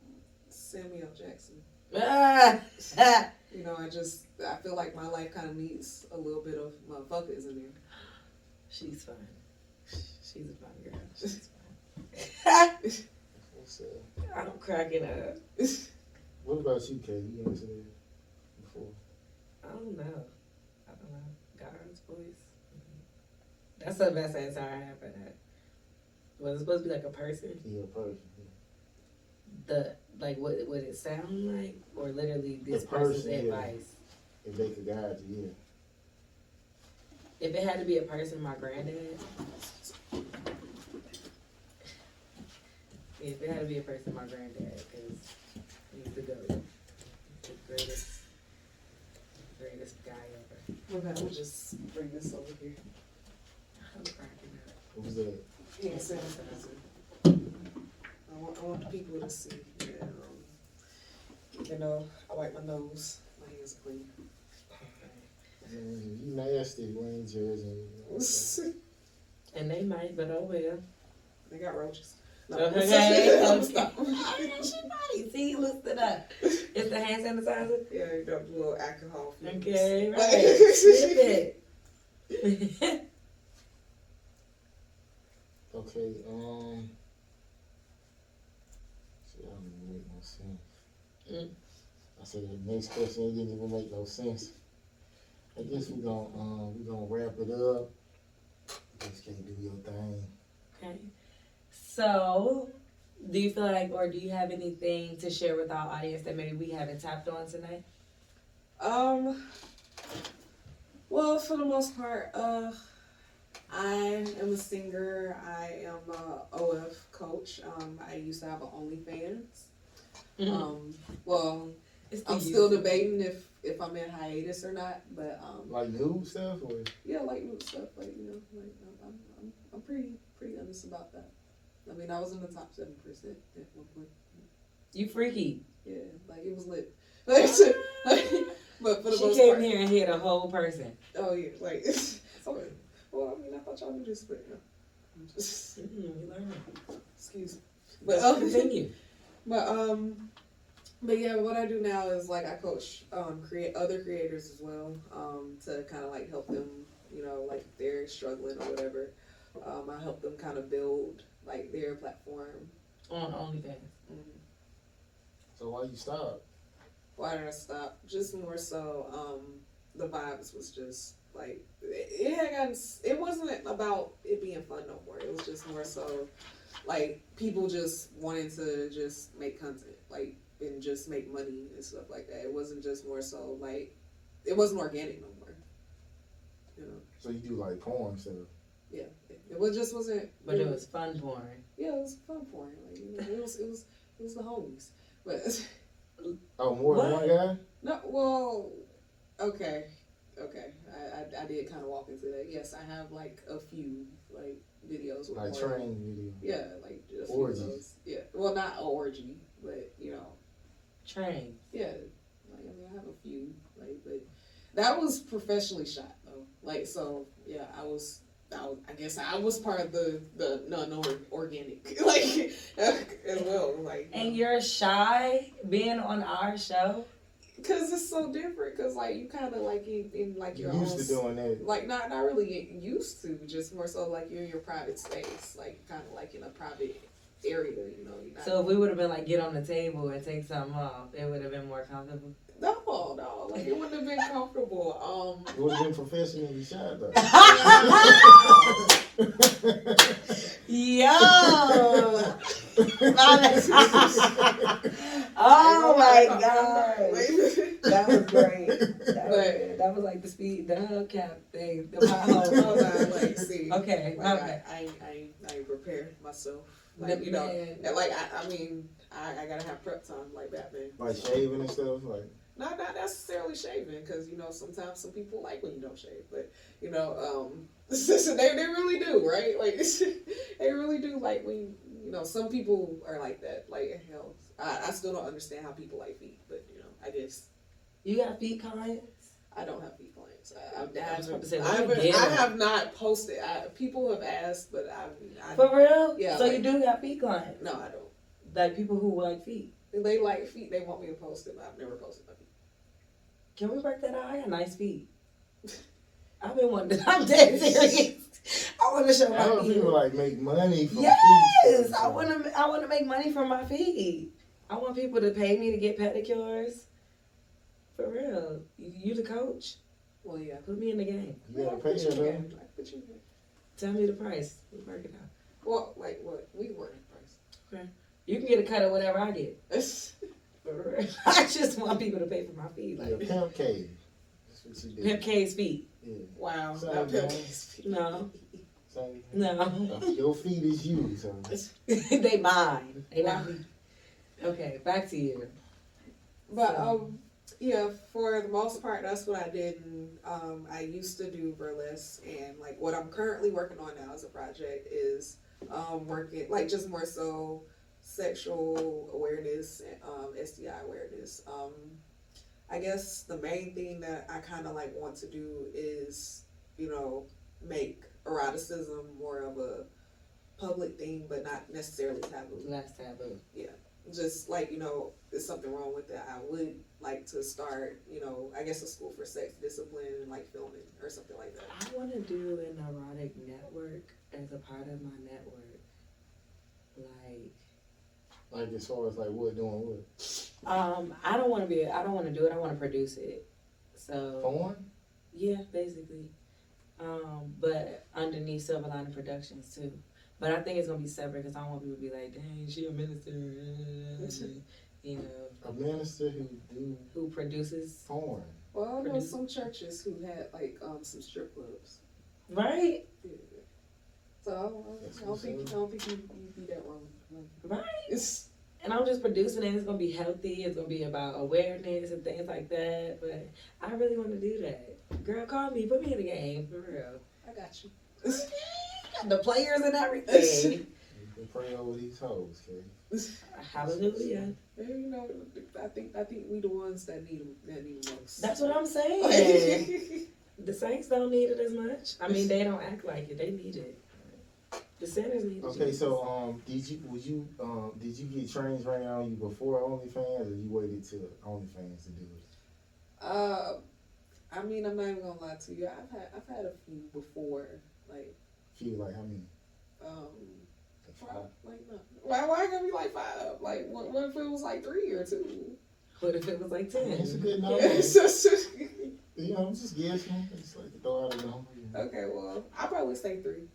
S2: Samuel Jackson.
S1: Ah! *laughs* *laughs*
S2: You know, I just I feel like my life kind of needs a little bit of motherfuckers in there.
S1: She's fine. She's a fine girl. *laughs* She's fine.
S3: What's up?
S1: I'm cracking up.
S3: What about you, Kay? You answered that before.
S1: I don't know. I don't know. God's voice. That's the best answer I have for that. Was it supposed to be like a person?
S3: Yeah, person.
S1: The like what would it sound like, or literally this
S3: The
S1: person's
S3: person, yeah.
S1: advice?
S3: If they could guide you,
S1: If it had to be a person, my granddad. If it had to be a person, my granddad, because he's the goat, the greatest, greatest guy ever.
S2: Okay, I'm gonna just bring this over here.
S1: I'm cracking up.
S3: yeah. What was that?
S2: Hand sanitizer. I want, I want the people to see that, um, you know, I wipe my nose, my hands are clean.
S3: Man, you nasty, we ain't judging.
S1: And they might, but oh well.
S2: They got roaches. No,
S1: Okay.
S2: I'm *laughs* stop.
S1: Oh, yeah, she might. See, he looked it up. It's the hand sanitizer.
S2: Yeah, you got a little alcohol. fumes.
S1: Okay, *laughs* right. *laughs* Sniff it.
S3: Okay, um. Shit, that don't even make no sense. I said the next question didn't even make no sense. I guess we're gonna um we gonna wrap it up. Just can't do your thing.
S1: Okay. So, do you feel like, or do you have anything to share with our audience that maybe we haven't tapped on tonight?
S2: Um. Well, for the most part, uh, I am a singer. I am a OF coach. Um, I used to have an OnlyFans.
S1: Mhm.
S2: Um, well,
S1: It's
S2: I'm still debating if if I'm in hiatus or not. But um,
S3: Like new stuff or
S2: yeah, like new stuff, like you know, like I'm I'm, I'm, I'm pretty pretty honest about that. I mean, I was in the top seven percent at one point.
S1: You freaky.
S2: Yeah, like it was lit. *laughs* Like, but for the
S1: She
S2: most
S1: came
S2: part,
S1: here and hit a whole person.
S2: Oh yeah, like *laughs* okay. Well, I mean, I thought y'all knew this, but *laughs* you know, I'm just
S1: Mm, we learned.
S2: excuse. me.
S1: But
S2: But um,
S1: continue.
S2: But um, but yeah, what I do now is like I coach um create other creators as well um to kind of like help them, you know, like if they're struggling or whatever. Um, I help them kind of build like their platform.
S1: On OnlyFans.
S2: Mm.
S3: so why you stop?
S2: Why did I stop? Just more so, um, the vibes was just like it, it had gotten. It wasn't about it being fun no more. It was just more so, like people just wanting to just make content, like and just make money and stuff like that. It wasn't just more so like it wasn't organic no more. You know,
S3: So you do like porn stuff.
S2: yeah, it, it was just wasn't.
S1: But it was fun porn.
S2: yeah, it was fun for him. Like you know, it was it was it was the homies, but.
S3: Oh, more than one guy?
S2: No, well, okay, okay. I, I, I did kind of walk into that. Yes, I have like a few like videos with
S3: Like
S2: more-
S3: training video.
S2: Yeah, like a few
S3: Orgies.
S2: of those. Yeah, well, not an orgy, but you know,
S1: Train.
S2: yeah. Like I mean, I have a few. Like, but that was professionally shot though. Like, so yeah, I was. I, was, I guess I was part of the the non organic *laughs* like *laughs* as well like
S1: And you're shy being on our show?
S2: Cause it's so different. Cause like you kind of like in, in like
S3: You
S2: your
S3: used
S2: own,
S3: to doing that.
S2: like not not really get used to, just more so like you're in your private space, like kind of like in a private area, you know. You're not,
S1: So if we would have been like, get on the table and take something off, it would have been more comfortable.
S2: No, no, like it wouldn't have been comfortable. Um,
S3: It would have been professionally shot though.
S1: Yo! *laughs* oh my god! That was great. That was,
S2: But-
S1: that was like the speed, the hubcap thing, *laughs* the
S2: Hold
S1: pothole.
S2: like see,
S1: Okay,
S2: like
S1: bad.
S2: I, I, I, I prepared myself, like you know, like I, I mean, I, I gotta have prep time, like Batman.
S3: like shaving and stuff. Like
S2: not not necessarily shaving because you know sometimes some people like when you don't shave but you know um *laughs* they, they really do right? Like *laughs* they really do like when you, you know some people are like that like hell I, I still don't understand how people like feet but you know i guess.
S1: You got feet clients?
S2: i don't have feet clients. I, I,
S1: I was about to
S2: haven't,
S1: say,
S2: I, haven't,
S1: get
S2: have not posted. I, people have asked but i, I
S1: For real?
S2: Yeah,
S1: So
S2: like-
S1: you do got feet clients?
S2: no i don't.
S1: Like people who like feet.
S2: they like feet. They want me to post it but i've never posted my feet
S1: Can we work that out? I got nice feet. *laughs* I've been wanting to, I'm dead *laughs* serious. I want to show
S3: I
S1: my
S3: know
S1: feet.
S3: people like make money from
S1: Yes,
S3: feet.
S1: I want to. I want to make money from my feet. I want people to pay me to get pedicures. For real, you, the coach.
S2: well yeah
S1: Put me in the game.
S3: You gotta pay
S2: you
S3: it,
S2: in
S3: though.
S2: game. I put you in game.
S1: Tell me the price. We work it out.
S2: Well, like what? We work the price. Okay.
S1: You can get a cut of whatever I get. *laughs*
S2: price.
S1: For real. I just want people to pay for my feet.
S3: Yeah,
S1: Like
S3: pimp cave. That's what you did.
S1: Pimp K's feet.
S3: Yeah.
S2: wow.
S3: Sorry,
S2: Not
S3: man.
S2: Pimp
S1: No,
S3: Same.
S1: no, *laughs*
S3: Your feet is you, so *laughs*
S1: they mine. They not me. Okay, back to you.
S2: But
S1: So-
S2: um, yeah, for the most part, that's what I did. And um, I used to do burlesque, and like what I'm currently working on now as a project is um working like just more so sexual awareness and um, STI awareness. Um, I guess the main thing that I kind of like want to do is you know make eroticism more of a public thing, but not necessarily taboo
S1: Last taboo. Yeah.
S2: Just like you know there's something wrong with that i would like to start you know i guess a school for sex discipline and like filming or something like that
S1: I want to do an erotic network as a part of my network. Like,
S3: like as far as like what doing what
S1: um, I don't want to be. I don't want to do it. I want to produce it. So
S3: porn.
S1: Yeah, basically. Um, but underneath Silver Lining Productions too. But I think it's gonna be separate because I don't want people to be like, "Dang, she a minister," *laughs* you know,
S3: A minister who do
S1: who produces,
S3: porn.
S2: Well, I know
S1: Produce-
S2: some churches who had like um some strip clubs.
S1: right?
S2: Yeah. So I don't, I don't think
S3: up.
S2: I don't think you would be that wrong.
S1: Right.
S2: It's
S1: And I'm just producing it. It's gonna be healthy. It's gonna be about awareness and things like that. But I really want to do that. Girl, call me. Put me in the game for real.
S2: I got you. *laughs*
S1: The players and everything.
S3: You can pray over these hoes, okay? *laughs*
S1: Hallelujah.
S2: Yeah, you know, I think I think we the ones that need them that need them most.
S1: That's what I'm *laughs* saying. the saints don't need it as much. I mean, they don't act like it. They need it. The sinners need.
S3: Okay, so um, did you would you um did you get trains ran on you before OnlyFans, or you waited till OnlyFans to do it?
S2: uh, I mean, I'm not even gonna lie to you. I've had I've had a few before, like
S3: Few like how many?
S2: um.
S3: Like
S2: Five,
S3: five?
S2: like no. Why why gonna be like five? Like what, what if it was like three or two?
S1: What if it was like ten?
S3: It's a good *laughs* number.
S2: Yeah, it's just-
S3: You know, I'm just guessing. It's like throw out a number.
S2: okay, well, I probably say three. Three.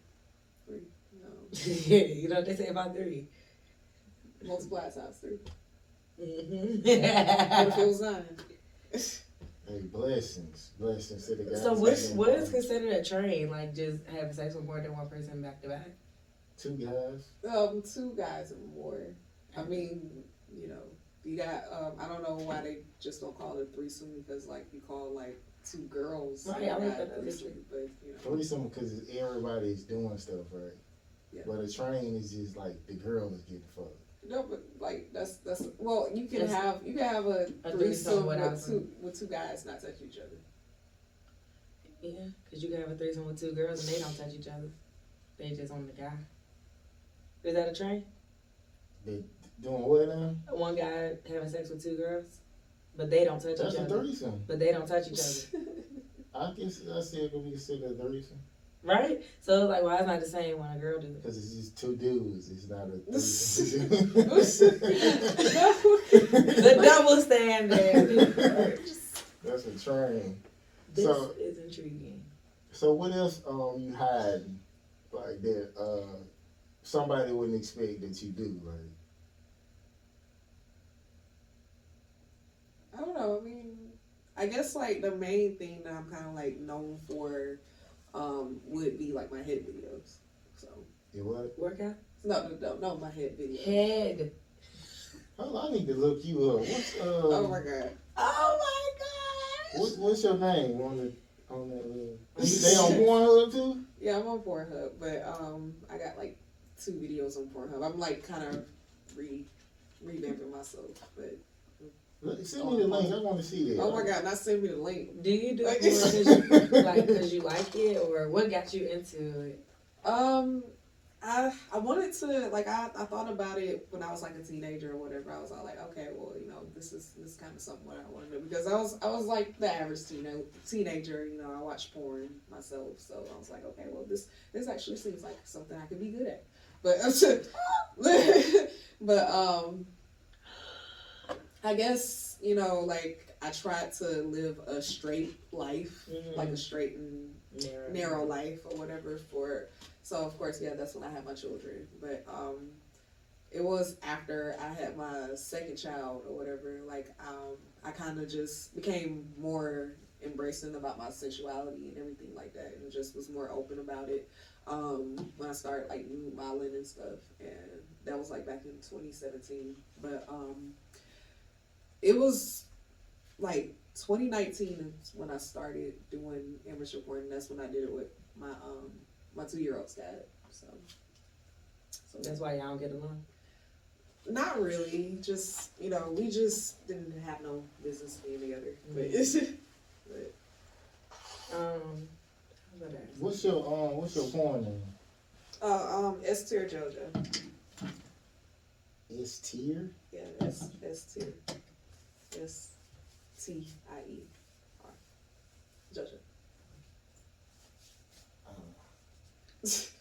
S2: No. *laughs*
S1: you know what they say about three.
S2: Multiply it times three.
S1: Mm-hmm.
S2: What if it?
S3: Hey, blessings, blessings to the guys.
S1: so what's what is considered a train? Like just having sex with more than one person back to back?
S3: Two guys.
S2: Um, two guys or more. I mean, you know, you got. Um, I don't know why they just don't call it threesome because like you call like two girls.
S1: Right,
S2: you
S1: I like
S2: got
S1: that
S2: a
S1: threesome.
S2: But you know,
S3: Threesome because everybody's doing stuff, right?
S2: Yeah.
S3: But a train is just like the girl is getting fucked.
S2: no, but like that's that's well, you can
S1: That's-
S2: have you can have a,
S1: A threesome
S2: threesome
S1: without
S2: with two with two guys not touch each other.
S1: Yeah, because you can have a threesome with two girls and they don't touch each other. They just on the guy. Is that a train?
S3: They doing what now?
S1: One guy having sex with two girls, but they don't touch
S3: That's
S1: each
S3: a
S1: other.
S3: threesome.
S1: But they don't touch each other, *laughs*
S3: I guess I still could be considered a threesome
S1: right? So like, why is not the same when a girl does it?
S3: because it's just two dudes. It's not a threesome. *laughs*
S1: The double standard.
S3: That's a train.
S1: this
S3: So-
S1: is intriguing.
S3: So what else um you had like that uh somebody wouldn't expect that you do like
S2: I don't know. I mean, I guess like the main thing that I'm kind of like known for um, would be like my head videos. So
S3: it what?
S1: Workout
S2: no, no, no, no, my head videos.
S1: head.
S3: Oh, I need to look you up. What's uh
S2: Oh my god.
S1: Oh my god.
S3: what, what's your name on the on that little *laughs* they on Pornhub too?
S2: Yeah, I'm on Pornhub, but um, I got like two videos on Pornhub. I'm like kind of re revamping myself, but
S3: Look, Send me the link. I want to see that.
S2: oh my god, not send me the link.
S1: Do you do it *laughs* more 'cause you, like because you like it, or what got you into it?
S2: Um, I I wanted to like I, I thought about it when I was like a teenager or whatever. I was all like, okay, well, you know, this is this is kind of something what I want to do because I was I was like the average teenager. Teenager, you know, I watched porn myself, so I was like, okay, well, this this actually seems like something I could be good at. But *laughs* but um, I guess you know, like I tried to live a straight life,
S1: Mhm.
S2: like a straight and
S1: narrow,
S2: narrow life or whatever for so of course yeah that's when i had my children. But um it was after i had my second child or whatever like um i kind of just became more embracing about my sexuality and everything like that and just was more open about it um when i started like modeling and stuff. And that was like back in 2017 but um it was like 2019 is when I started doing amateur porn. And that's when I did it with my um my two year old dad. So, so
S1: That's why y'all don't get along.
S2: not really. Just you know, we just didn't have no business being together. But, *laughs* but
S1: Um, how about that?
S3: What's your um what's your porn name?
S2: uh, um, S tier JoJo.
S3: S tier?
S2: Yeah, S S tier. S T I E R. JoJo. Um. *laughs*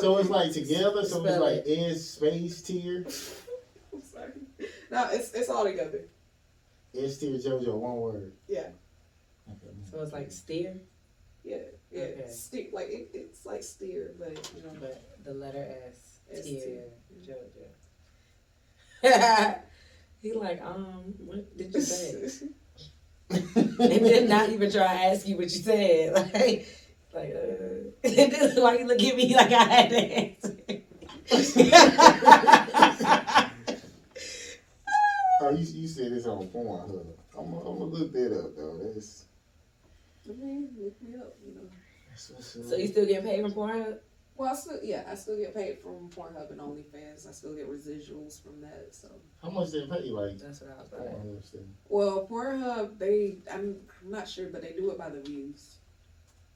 S3: So it's like together, so it's
S1: Spell
S3: like S space tier. *laughs*
S2: I'm sorry. No, it's it's all together.
S3: S tier JoJo, one word.
S2: Yeah.
S3: Okay.
S1: So it's like steer,
S2: Yeah, yeah,
S1: Okay.
S2: steer like it, it's like steer, but you know,
S1: but the letter S.
S2: S
S1: Steer.
S2: T.
S1: Jojo. *laughs* he like, um, what did you say? *laughs* and then not even try to ask you what you said. *laughs* Like, like, uh, and *laughs* then like you look at me like I had to answer.
S3: Oh, you, you said this on Pornhub. I'm gonna I'm look that up though. That's
S2: I mean, look me up, you know.
S3: that's what's
S1: so you still getting paid from Pornhub?
S2: Well, I still, yeah, I still get paid from Pornhub and OnlyFans. I still get residuals from that. So,
S3: How much they pay you like
S1: That's what I was about to ask.
S3: Pornhub stuff?
S2: well, Pornhub, they, I'm, I'm not sure, but they do it by the views.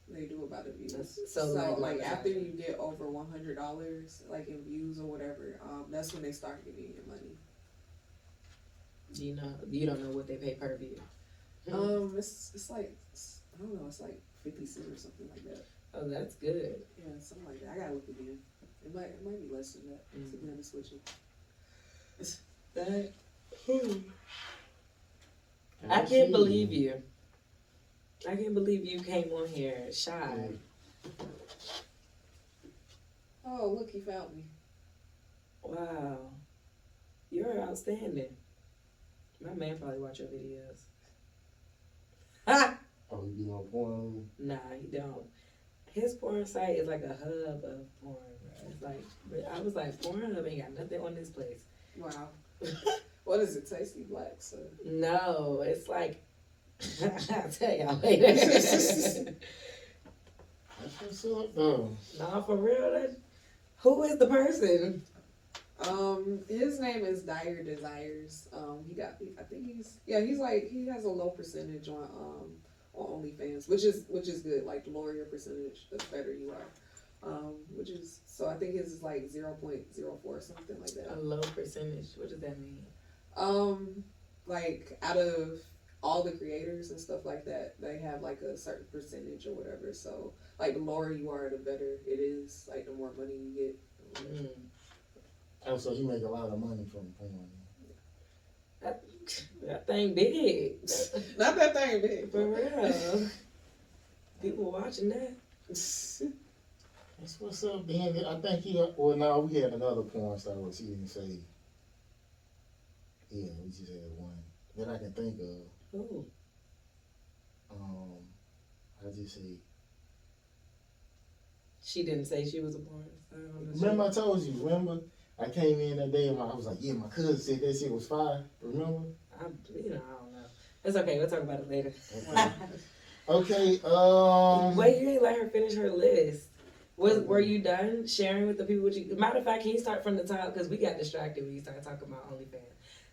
S2: They do it by the views.
S1: That's-
S2: So,
S1: so
S2: like,
S1: like
S2: after you get over one hundred dollars, like in views or whatever, um, that's when they start giving you your money.
S1: Do you know? You don't know what they pay per view. Hmm.
S2: Um, it's it's like it's- I don't know, it's like fifty cents or something like that.
S1: Oh, that's good.
S2: Yeah, something like that. I gotta look again. It might it might be less than that.
S1: Mm.
S2: honest with you.
S1: That I can't believe you. I can't believe you came on here shy.
S2: Oh, look, he found me.
S1: Wow, you're outstanding. My man probably watch your videos. Ha!
S3: Oh, you be on Pornhub?
S1: Nah, he don't. His porn site is like a hub of porn. Bro. It's like, but I was like, Pornhub ain't got nothing on this place.
S2: Wow. *laughs* what is it? Tasty Black. So
S1: No, it's like *laughs* I'll tell y'all *laughs* later.
S3: That's what's up though.
S1: nah, for real. That, who is the person?
S2: Um, his name is Dire Desires. Um, he got, I think he's, yeah, he's like, he has a low percentage on, um, on OnlyFans, which is, which is good. Like the lower your percentage, the better you are. Um, which is, so I think his is like zero point zero four, something like that.
S1: A low percentage. What does that mean?
S2: Um, like out of all the creators and stuff like that, they have like a certain percentage or whatever. So like the lower you are, the better it is. Like the more money you get.
S1: Mm.
S3: Oh, so you make a lot of money from porn.
S1: That, that thing big.
S2: Not that thing big,
S1: For real. *laughs* People watching that.
S3: That's what's up, Ben. I think he. Well, no, we had another porn star, but she didn't say. Yeah, we just had one that I can think of.
S1: Ooh.
S3: Um, I just say.
S1: She didn't say she was a porn star. on the
S3: Remember? I told you. Remember I came in that day and I was like, yeah, my cousin said that shit was fire. Remember?
S1: I, you know, I don't know. It's okay. We'll talk about it later.
S3: Okay. Um.
S1: Wait, you didn't let her finish her list. Was were you done sharing with the people? What you matter of fact, can you start from the top because we got distracted when you started talking about OnlyFans.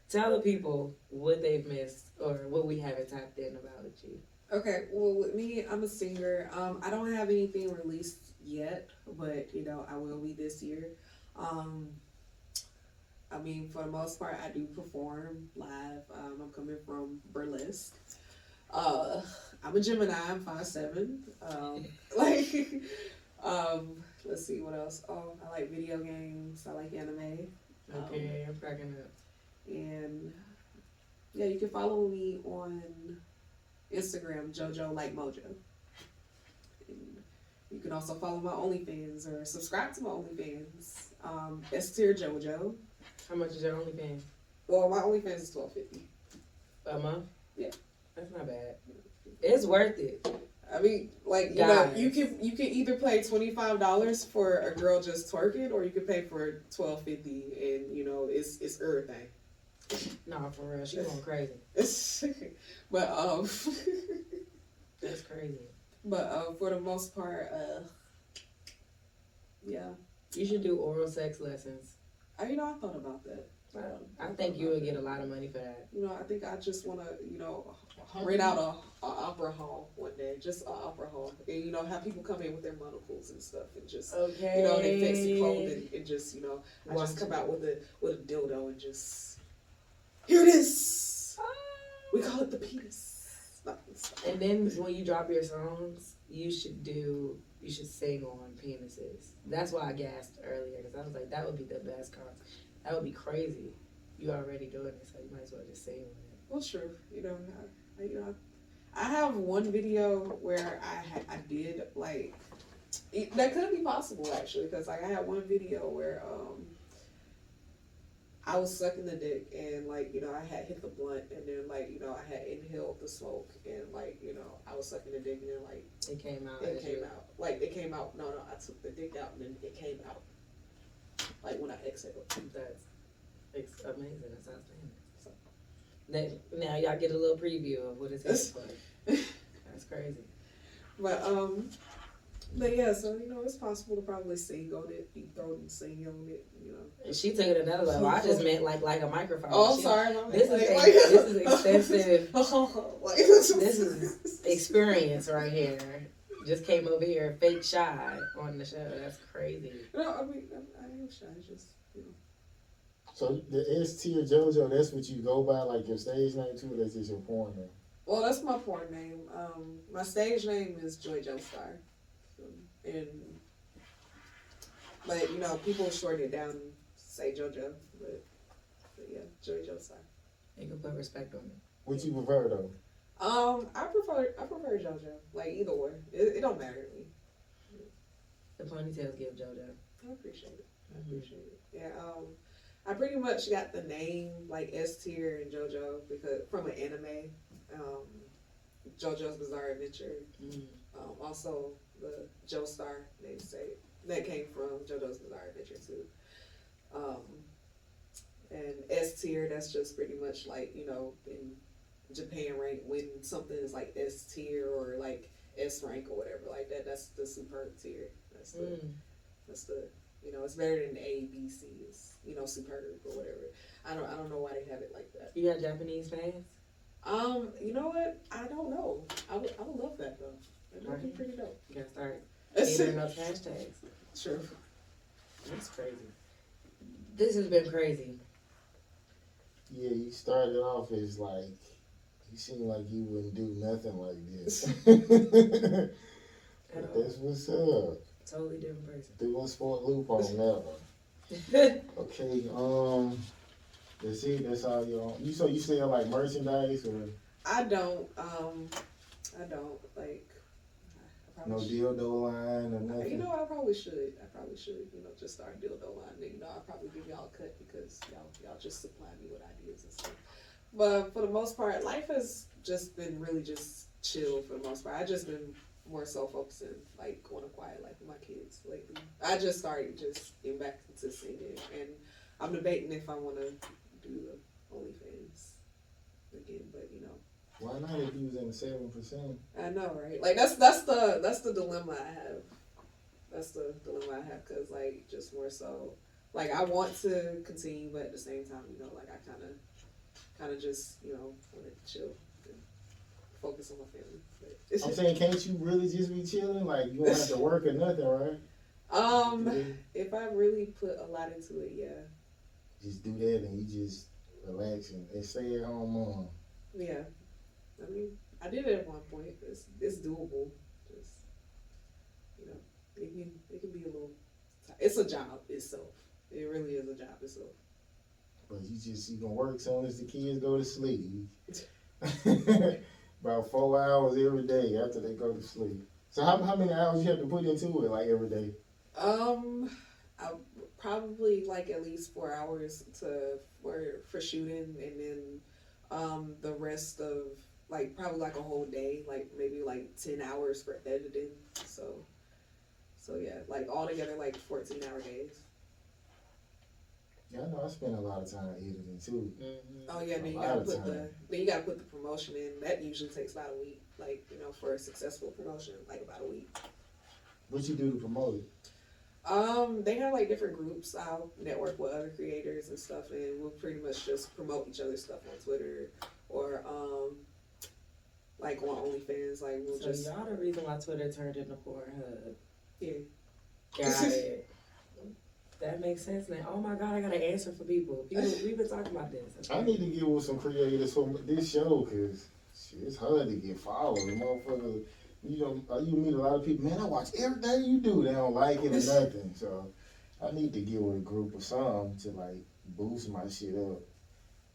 S1: Tell the people what they've missed or what we haven't tapped in about with you.
S2: Okay, well, with me, I'm a singer. Um, I don't have anything released yet, but you know, I will be this year. Um, I mean, for the most part, I do perform live. Um, I'm coming from burlesque. Uh, I'm a Gemini. I'm five seven. Um, *laughs* like, um, let's see what else. Oh, I like video games. I like anime. Um,
S1: Okay, I'm cracking up.
S2: and yeah, you can follow me on Instagram, JoJo Like Mojo. And you can also follow my OnlyFans or subscribe to my OnlyFans. Um, S tier JoJo.
S1: How much is your OnlyFans?
S2: Well, my OnlyFans is twelve fifty.
S1: A month?
S2: Yeah.
S1: That's not bad. It's worth it.
S2: I mean, like you know, you can you can either pay twenty five dollars for a girl just twerking, or you can pay for twelve fifty, and you know, it's it's everything.
S1: Nah, for real. She going crazy. *laughs*
S2: but um. *laughs*
S1: That's crazy.
S2: But uh, for the most part, uh, yeah.
S1: You should do oral sex lessons.
S2: I, you know, I thought about that.
S1: I um, think you would get a lot of money for that.
S2: You know, I think I just want to, you know, rent out a, a opera hall one day, just an opera hall, and you know, have people come in with their monocles and stuff, and just
S1: Okay.
S2: you know, they fancy clothing, and just you know, I just come out with a with a dildo and just here it is. We ah. call it the penis. Not the stuff.
S1: And then when you drop your songs, you should do, you should sing on penises. That's why I gasped earlier because I was like, that would be the best concert. That would be crazy. You already doing it, so you might as well just sing on it.
S2: Well, sure. You know, I, you know, I have one video where I I did like it, that could be possible actually because like I had one video where um I was sucking the dick and like you know I had hit the blunt and then like you know I had inhaled the smoke and like you know I was sucking the dick and then like
S1: It came out.
S2: it came
S1: you-
S2: out like it came out no no I took the dick out and then it came out like when I exhaled.
S1: That's it's amazing. That's outstanding. So, now, now y'all get a little preview of what it's here for. *laughs* That's crazy.
S2: But um, but yeah, so you know it's possible to probably sing on it, deep throat and sing on it, you know.
S1: And she took it another level. I just meant like like a microphone.
S2: Oh, I'm
S1: She-
S2: sorry, my
S1: This is
S2: Like-
S1: a, this is extensive *laughs* This is experience right here. Just came over here fake shy on the show. That's crazy.
S2: No, I mean I, I am shy. Just you know.
S3: So the S tier JoJo, that's what you go by, like your stage name too. Or that's just your porn name.
S2: Well, that's my porn name. Um, my stage name is Joy Joestar, and but you know people shorten it down, and say JoJo, but, but yeah, Joy Joestar.
S1: You can put respect on it.
S3: What you prefer though?
S2: Um, I prefer I prefer JoJo. Like either way, it, it don't matter to me.
S1: The ponytails give JoJo.
S2: I appreciate it. I appreciate it. Yeah. Um, I pretty much got the name like S tier and JoJo because from an anime, um, JoJo's Bizarre Adventure.
S1: Mm.
S2: Um, also the Joestar namesake that came from JoJo's Bizarre Adventure too. Um, and S tier, that's just pretty much like you know in Japan rank when something is like S tier or like S rank or whatever like that. That's the superb tier. That's the
S1: Mm.
S2: that's the you know it's better than A B C is you know superb or whatever. I don't I don't know why they have it like that.
S1: You got Japanese fans?
S2: Um, you know what? I don't know. I would I would love that though. That would be
S1: Right.
S2: pretty dope.
S1: You gotta start *laughs* catering those hashtags.
S2: True.
S1: That's crazy. This has been crazy.
S3: Yeah, you started off as like you seem like you wouldn't do nothing like this.
S1: At *laughs*
S3: but
S1: all.
S3: that's what's up.
S1: Totally different person.
S3: Do us sport loop on that one. *laughs* Okay, um, that's it. That's all you on. You so you sell like merchandise or
S2: I don't. Um, I don't like.
S3: No
S2: should.
S3: dildo line or nothing.
S2: You know, I probably should. I probably should. You know, just start dildo line. You know, I'll probably give y'all a cut because y'all y'all just supply me with ideas and stuff. But for the most part, life has just been really just chill for the most part. I just been more so focusing like on a quiet life with my kids lately. I just started just getting back into singing, and I'm debating if I want to do the OnlyFans again. But you know.
S3: Why not if you was in the seven percent?
S2: I know, right? Like that's that's the that's the dilemma I have. That's the dilemma I have because like just more so, like I want to continue, but at the same time, you know, like I kind of, kind of just you know want to chill and focus on my family. *laughs*
S3: I'm saying, can't you really just be chilling? Like you don't have to work or nothing, right?
S2: um, if I really put a lot into it, yeah,
S3: Just do that and you just relax and, and stay at home mom.
S2: yeah. I mean, I did it at one point. It's it's doable. Just you know, it can it can be a little. It's a job itself. It really is a job itself.
S3: But you just you gonna work soon as the kids go to sleep. *laughs* About four hours every day after they go to sleep. So how, how many hours you have to put into it like every day?
S2: Um, I probably like at least four hours to for for shooting, and then um the rest of like probably like a whole day, like maybe like ten hours for editing. So, so yeah, like all together like fourteen hour days.
S3: Yeah, I know I spend a lot of time editing too.
S1: Mm-hmm.
S2: Oh yeah, then you
S3: A lot
S2: gotta
S3: of
S2: put the then you gotta put the promotion in. That usually takes about a week. Like you know, for a successful promotion, like about a week.
S3: What you do to promote it?
S2: Um, they have like different groups. I'll network with other creators and stuff, and we'll pretty much just promote each other's stuff on Twitter or um, like on OnlyFans. Like we'll
S1: So
S2: just
S1: y'all the reason why Twitter turned into Pornhub.
S2: yeah.
S1: Got it. That makes sense now. Oh my god, I got an answer for people. People, *laughs* we've been talking about this.
S3: I need to get with some creators for this show because it's hard to get followed. Motherfucker, you know, uh, you meet a lot of people. Man, I watch everything you do. They don't like it or *laughs* nothing. So I need to get with a group of some to like boost my shit up.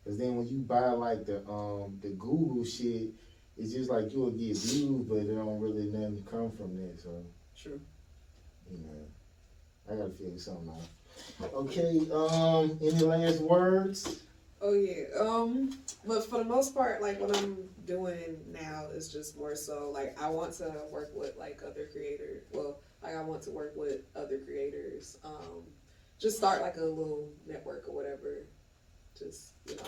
S3: Cause then when you buy like the um the Google shit, it's just like you'll get views, but it don't really nothing come from that. So
S2: True.
S3: you know, I gotta figure something out. Okay, um, any last words?
S2: Oh yeah. Um, but for the most part, like what I'm doing now is just more so like I want to work with like other creators. Well, like I want to work with other creators. Um, just start like a little network or whatever. Just you know.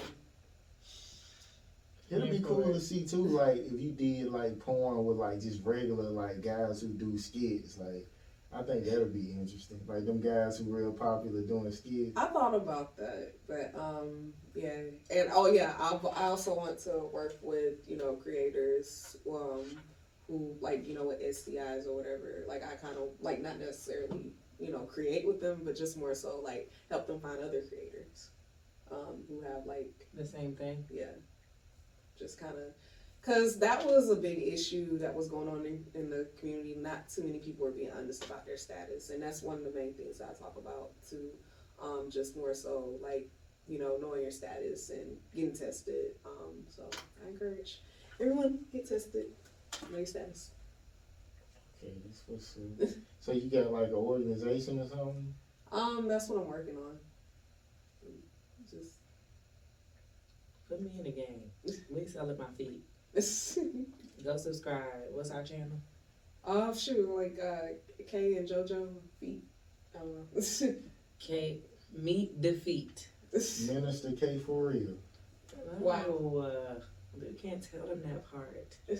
S3: It'll be cool to see too, like if you did like porn with like just regular like guys who do skits. Like I think that'll be interesting. Like them guys who real popular doing skits.
S2: I thought about that, but um, yeah, and oh yeah, I, I also want to work with you know creators um who like you know with STIs or whatever. Like I kind of like not necessarily you know create with them, but just more so like help them find other creators um who have like
S1: The same thing.
S2: yeah, just kind of. Cause that was a big issue that was going on in, in the community. Not too many people were being honest about their status, and that's one of the main things I talk about too. Um, just more so like you know knowing your status and getting tested. Um, so I encourage everyone get tested, know your status.
S3: Okay, that's what's. *laughs* So you got like an organization or something?
S2: Um, that's what I'm working on. Just
S1: Put me in the game. We selling my feet. *laughs* Go subscribe. What's our channel?
S2: oh shoot, like uh, Kay and JoJo feet. I don't know.
S1: K meet defeat. *laughs*
S3: Minister K for real.
S2: Wow.
S1: Oh, uh, we can't tell them that part. *laughs*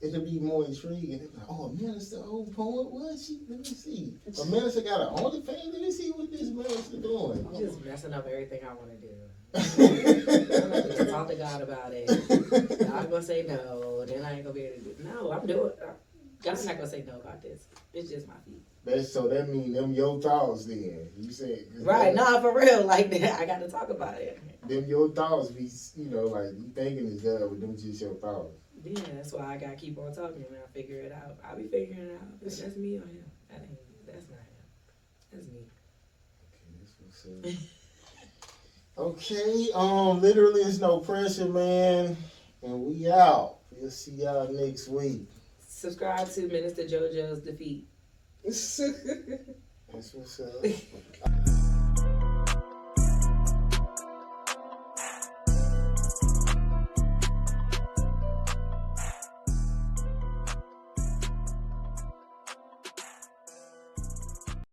S3: It'll be more intriguing. They'll be like, oh, minister, old poet, what she? Let me see. A minister got an OnlyFans. Let me see what this minister doing.
S1: I'm just messing up everything I want to do. I'm *laughs* gonna talk to God about it. I'm gonna say no, then I ain't gonna be able to do. No, I'm doing. Uh, God's not gonna say no about this. It's just my feet.
S3: That's so that mean them your thoughts then. You said
S1: Right? Nah, for real. Like *laughs* that, I got to talk about it.
S3: Them your thoughts be you know like you thinking is God, but them just your thoughts.
S1: Yeah, that's why I gotta keep on talking and I figure it out. I'll be figuring it out. That's me or him. That ain't. That's not him. That's me.
S3: Okay, that's what's up. *laughs* okay, um, literally it's no pressure, man, and we out. We'll see y'all next week.
S1: Subscribe to Minister JoJo's Defeat. *laughs*
S3: That's what's up. *laughs*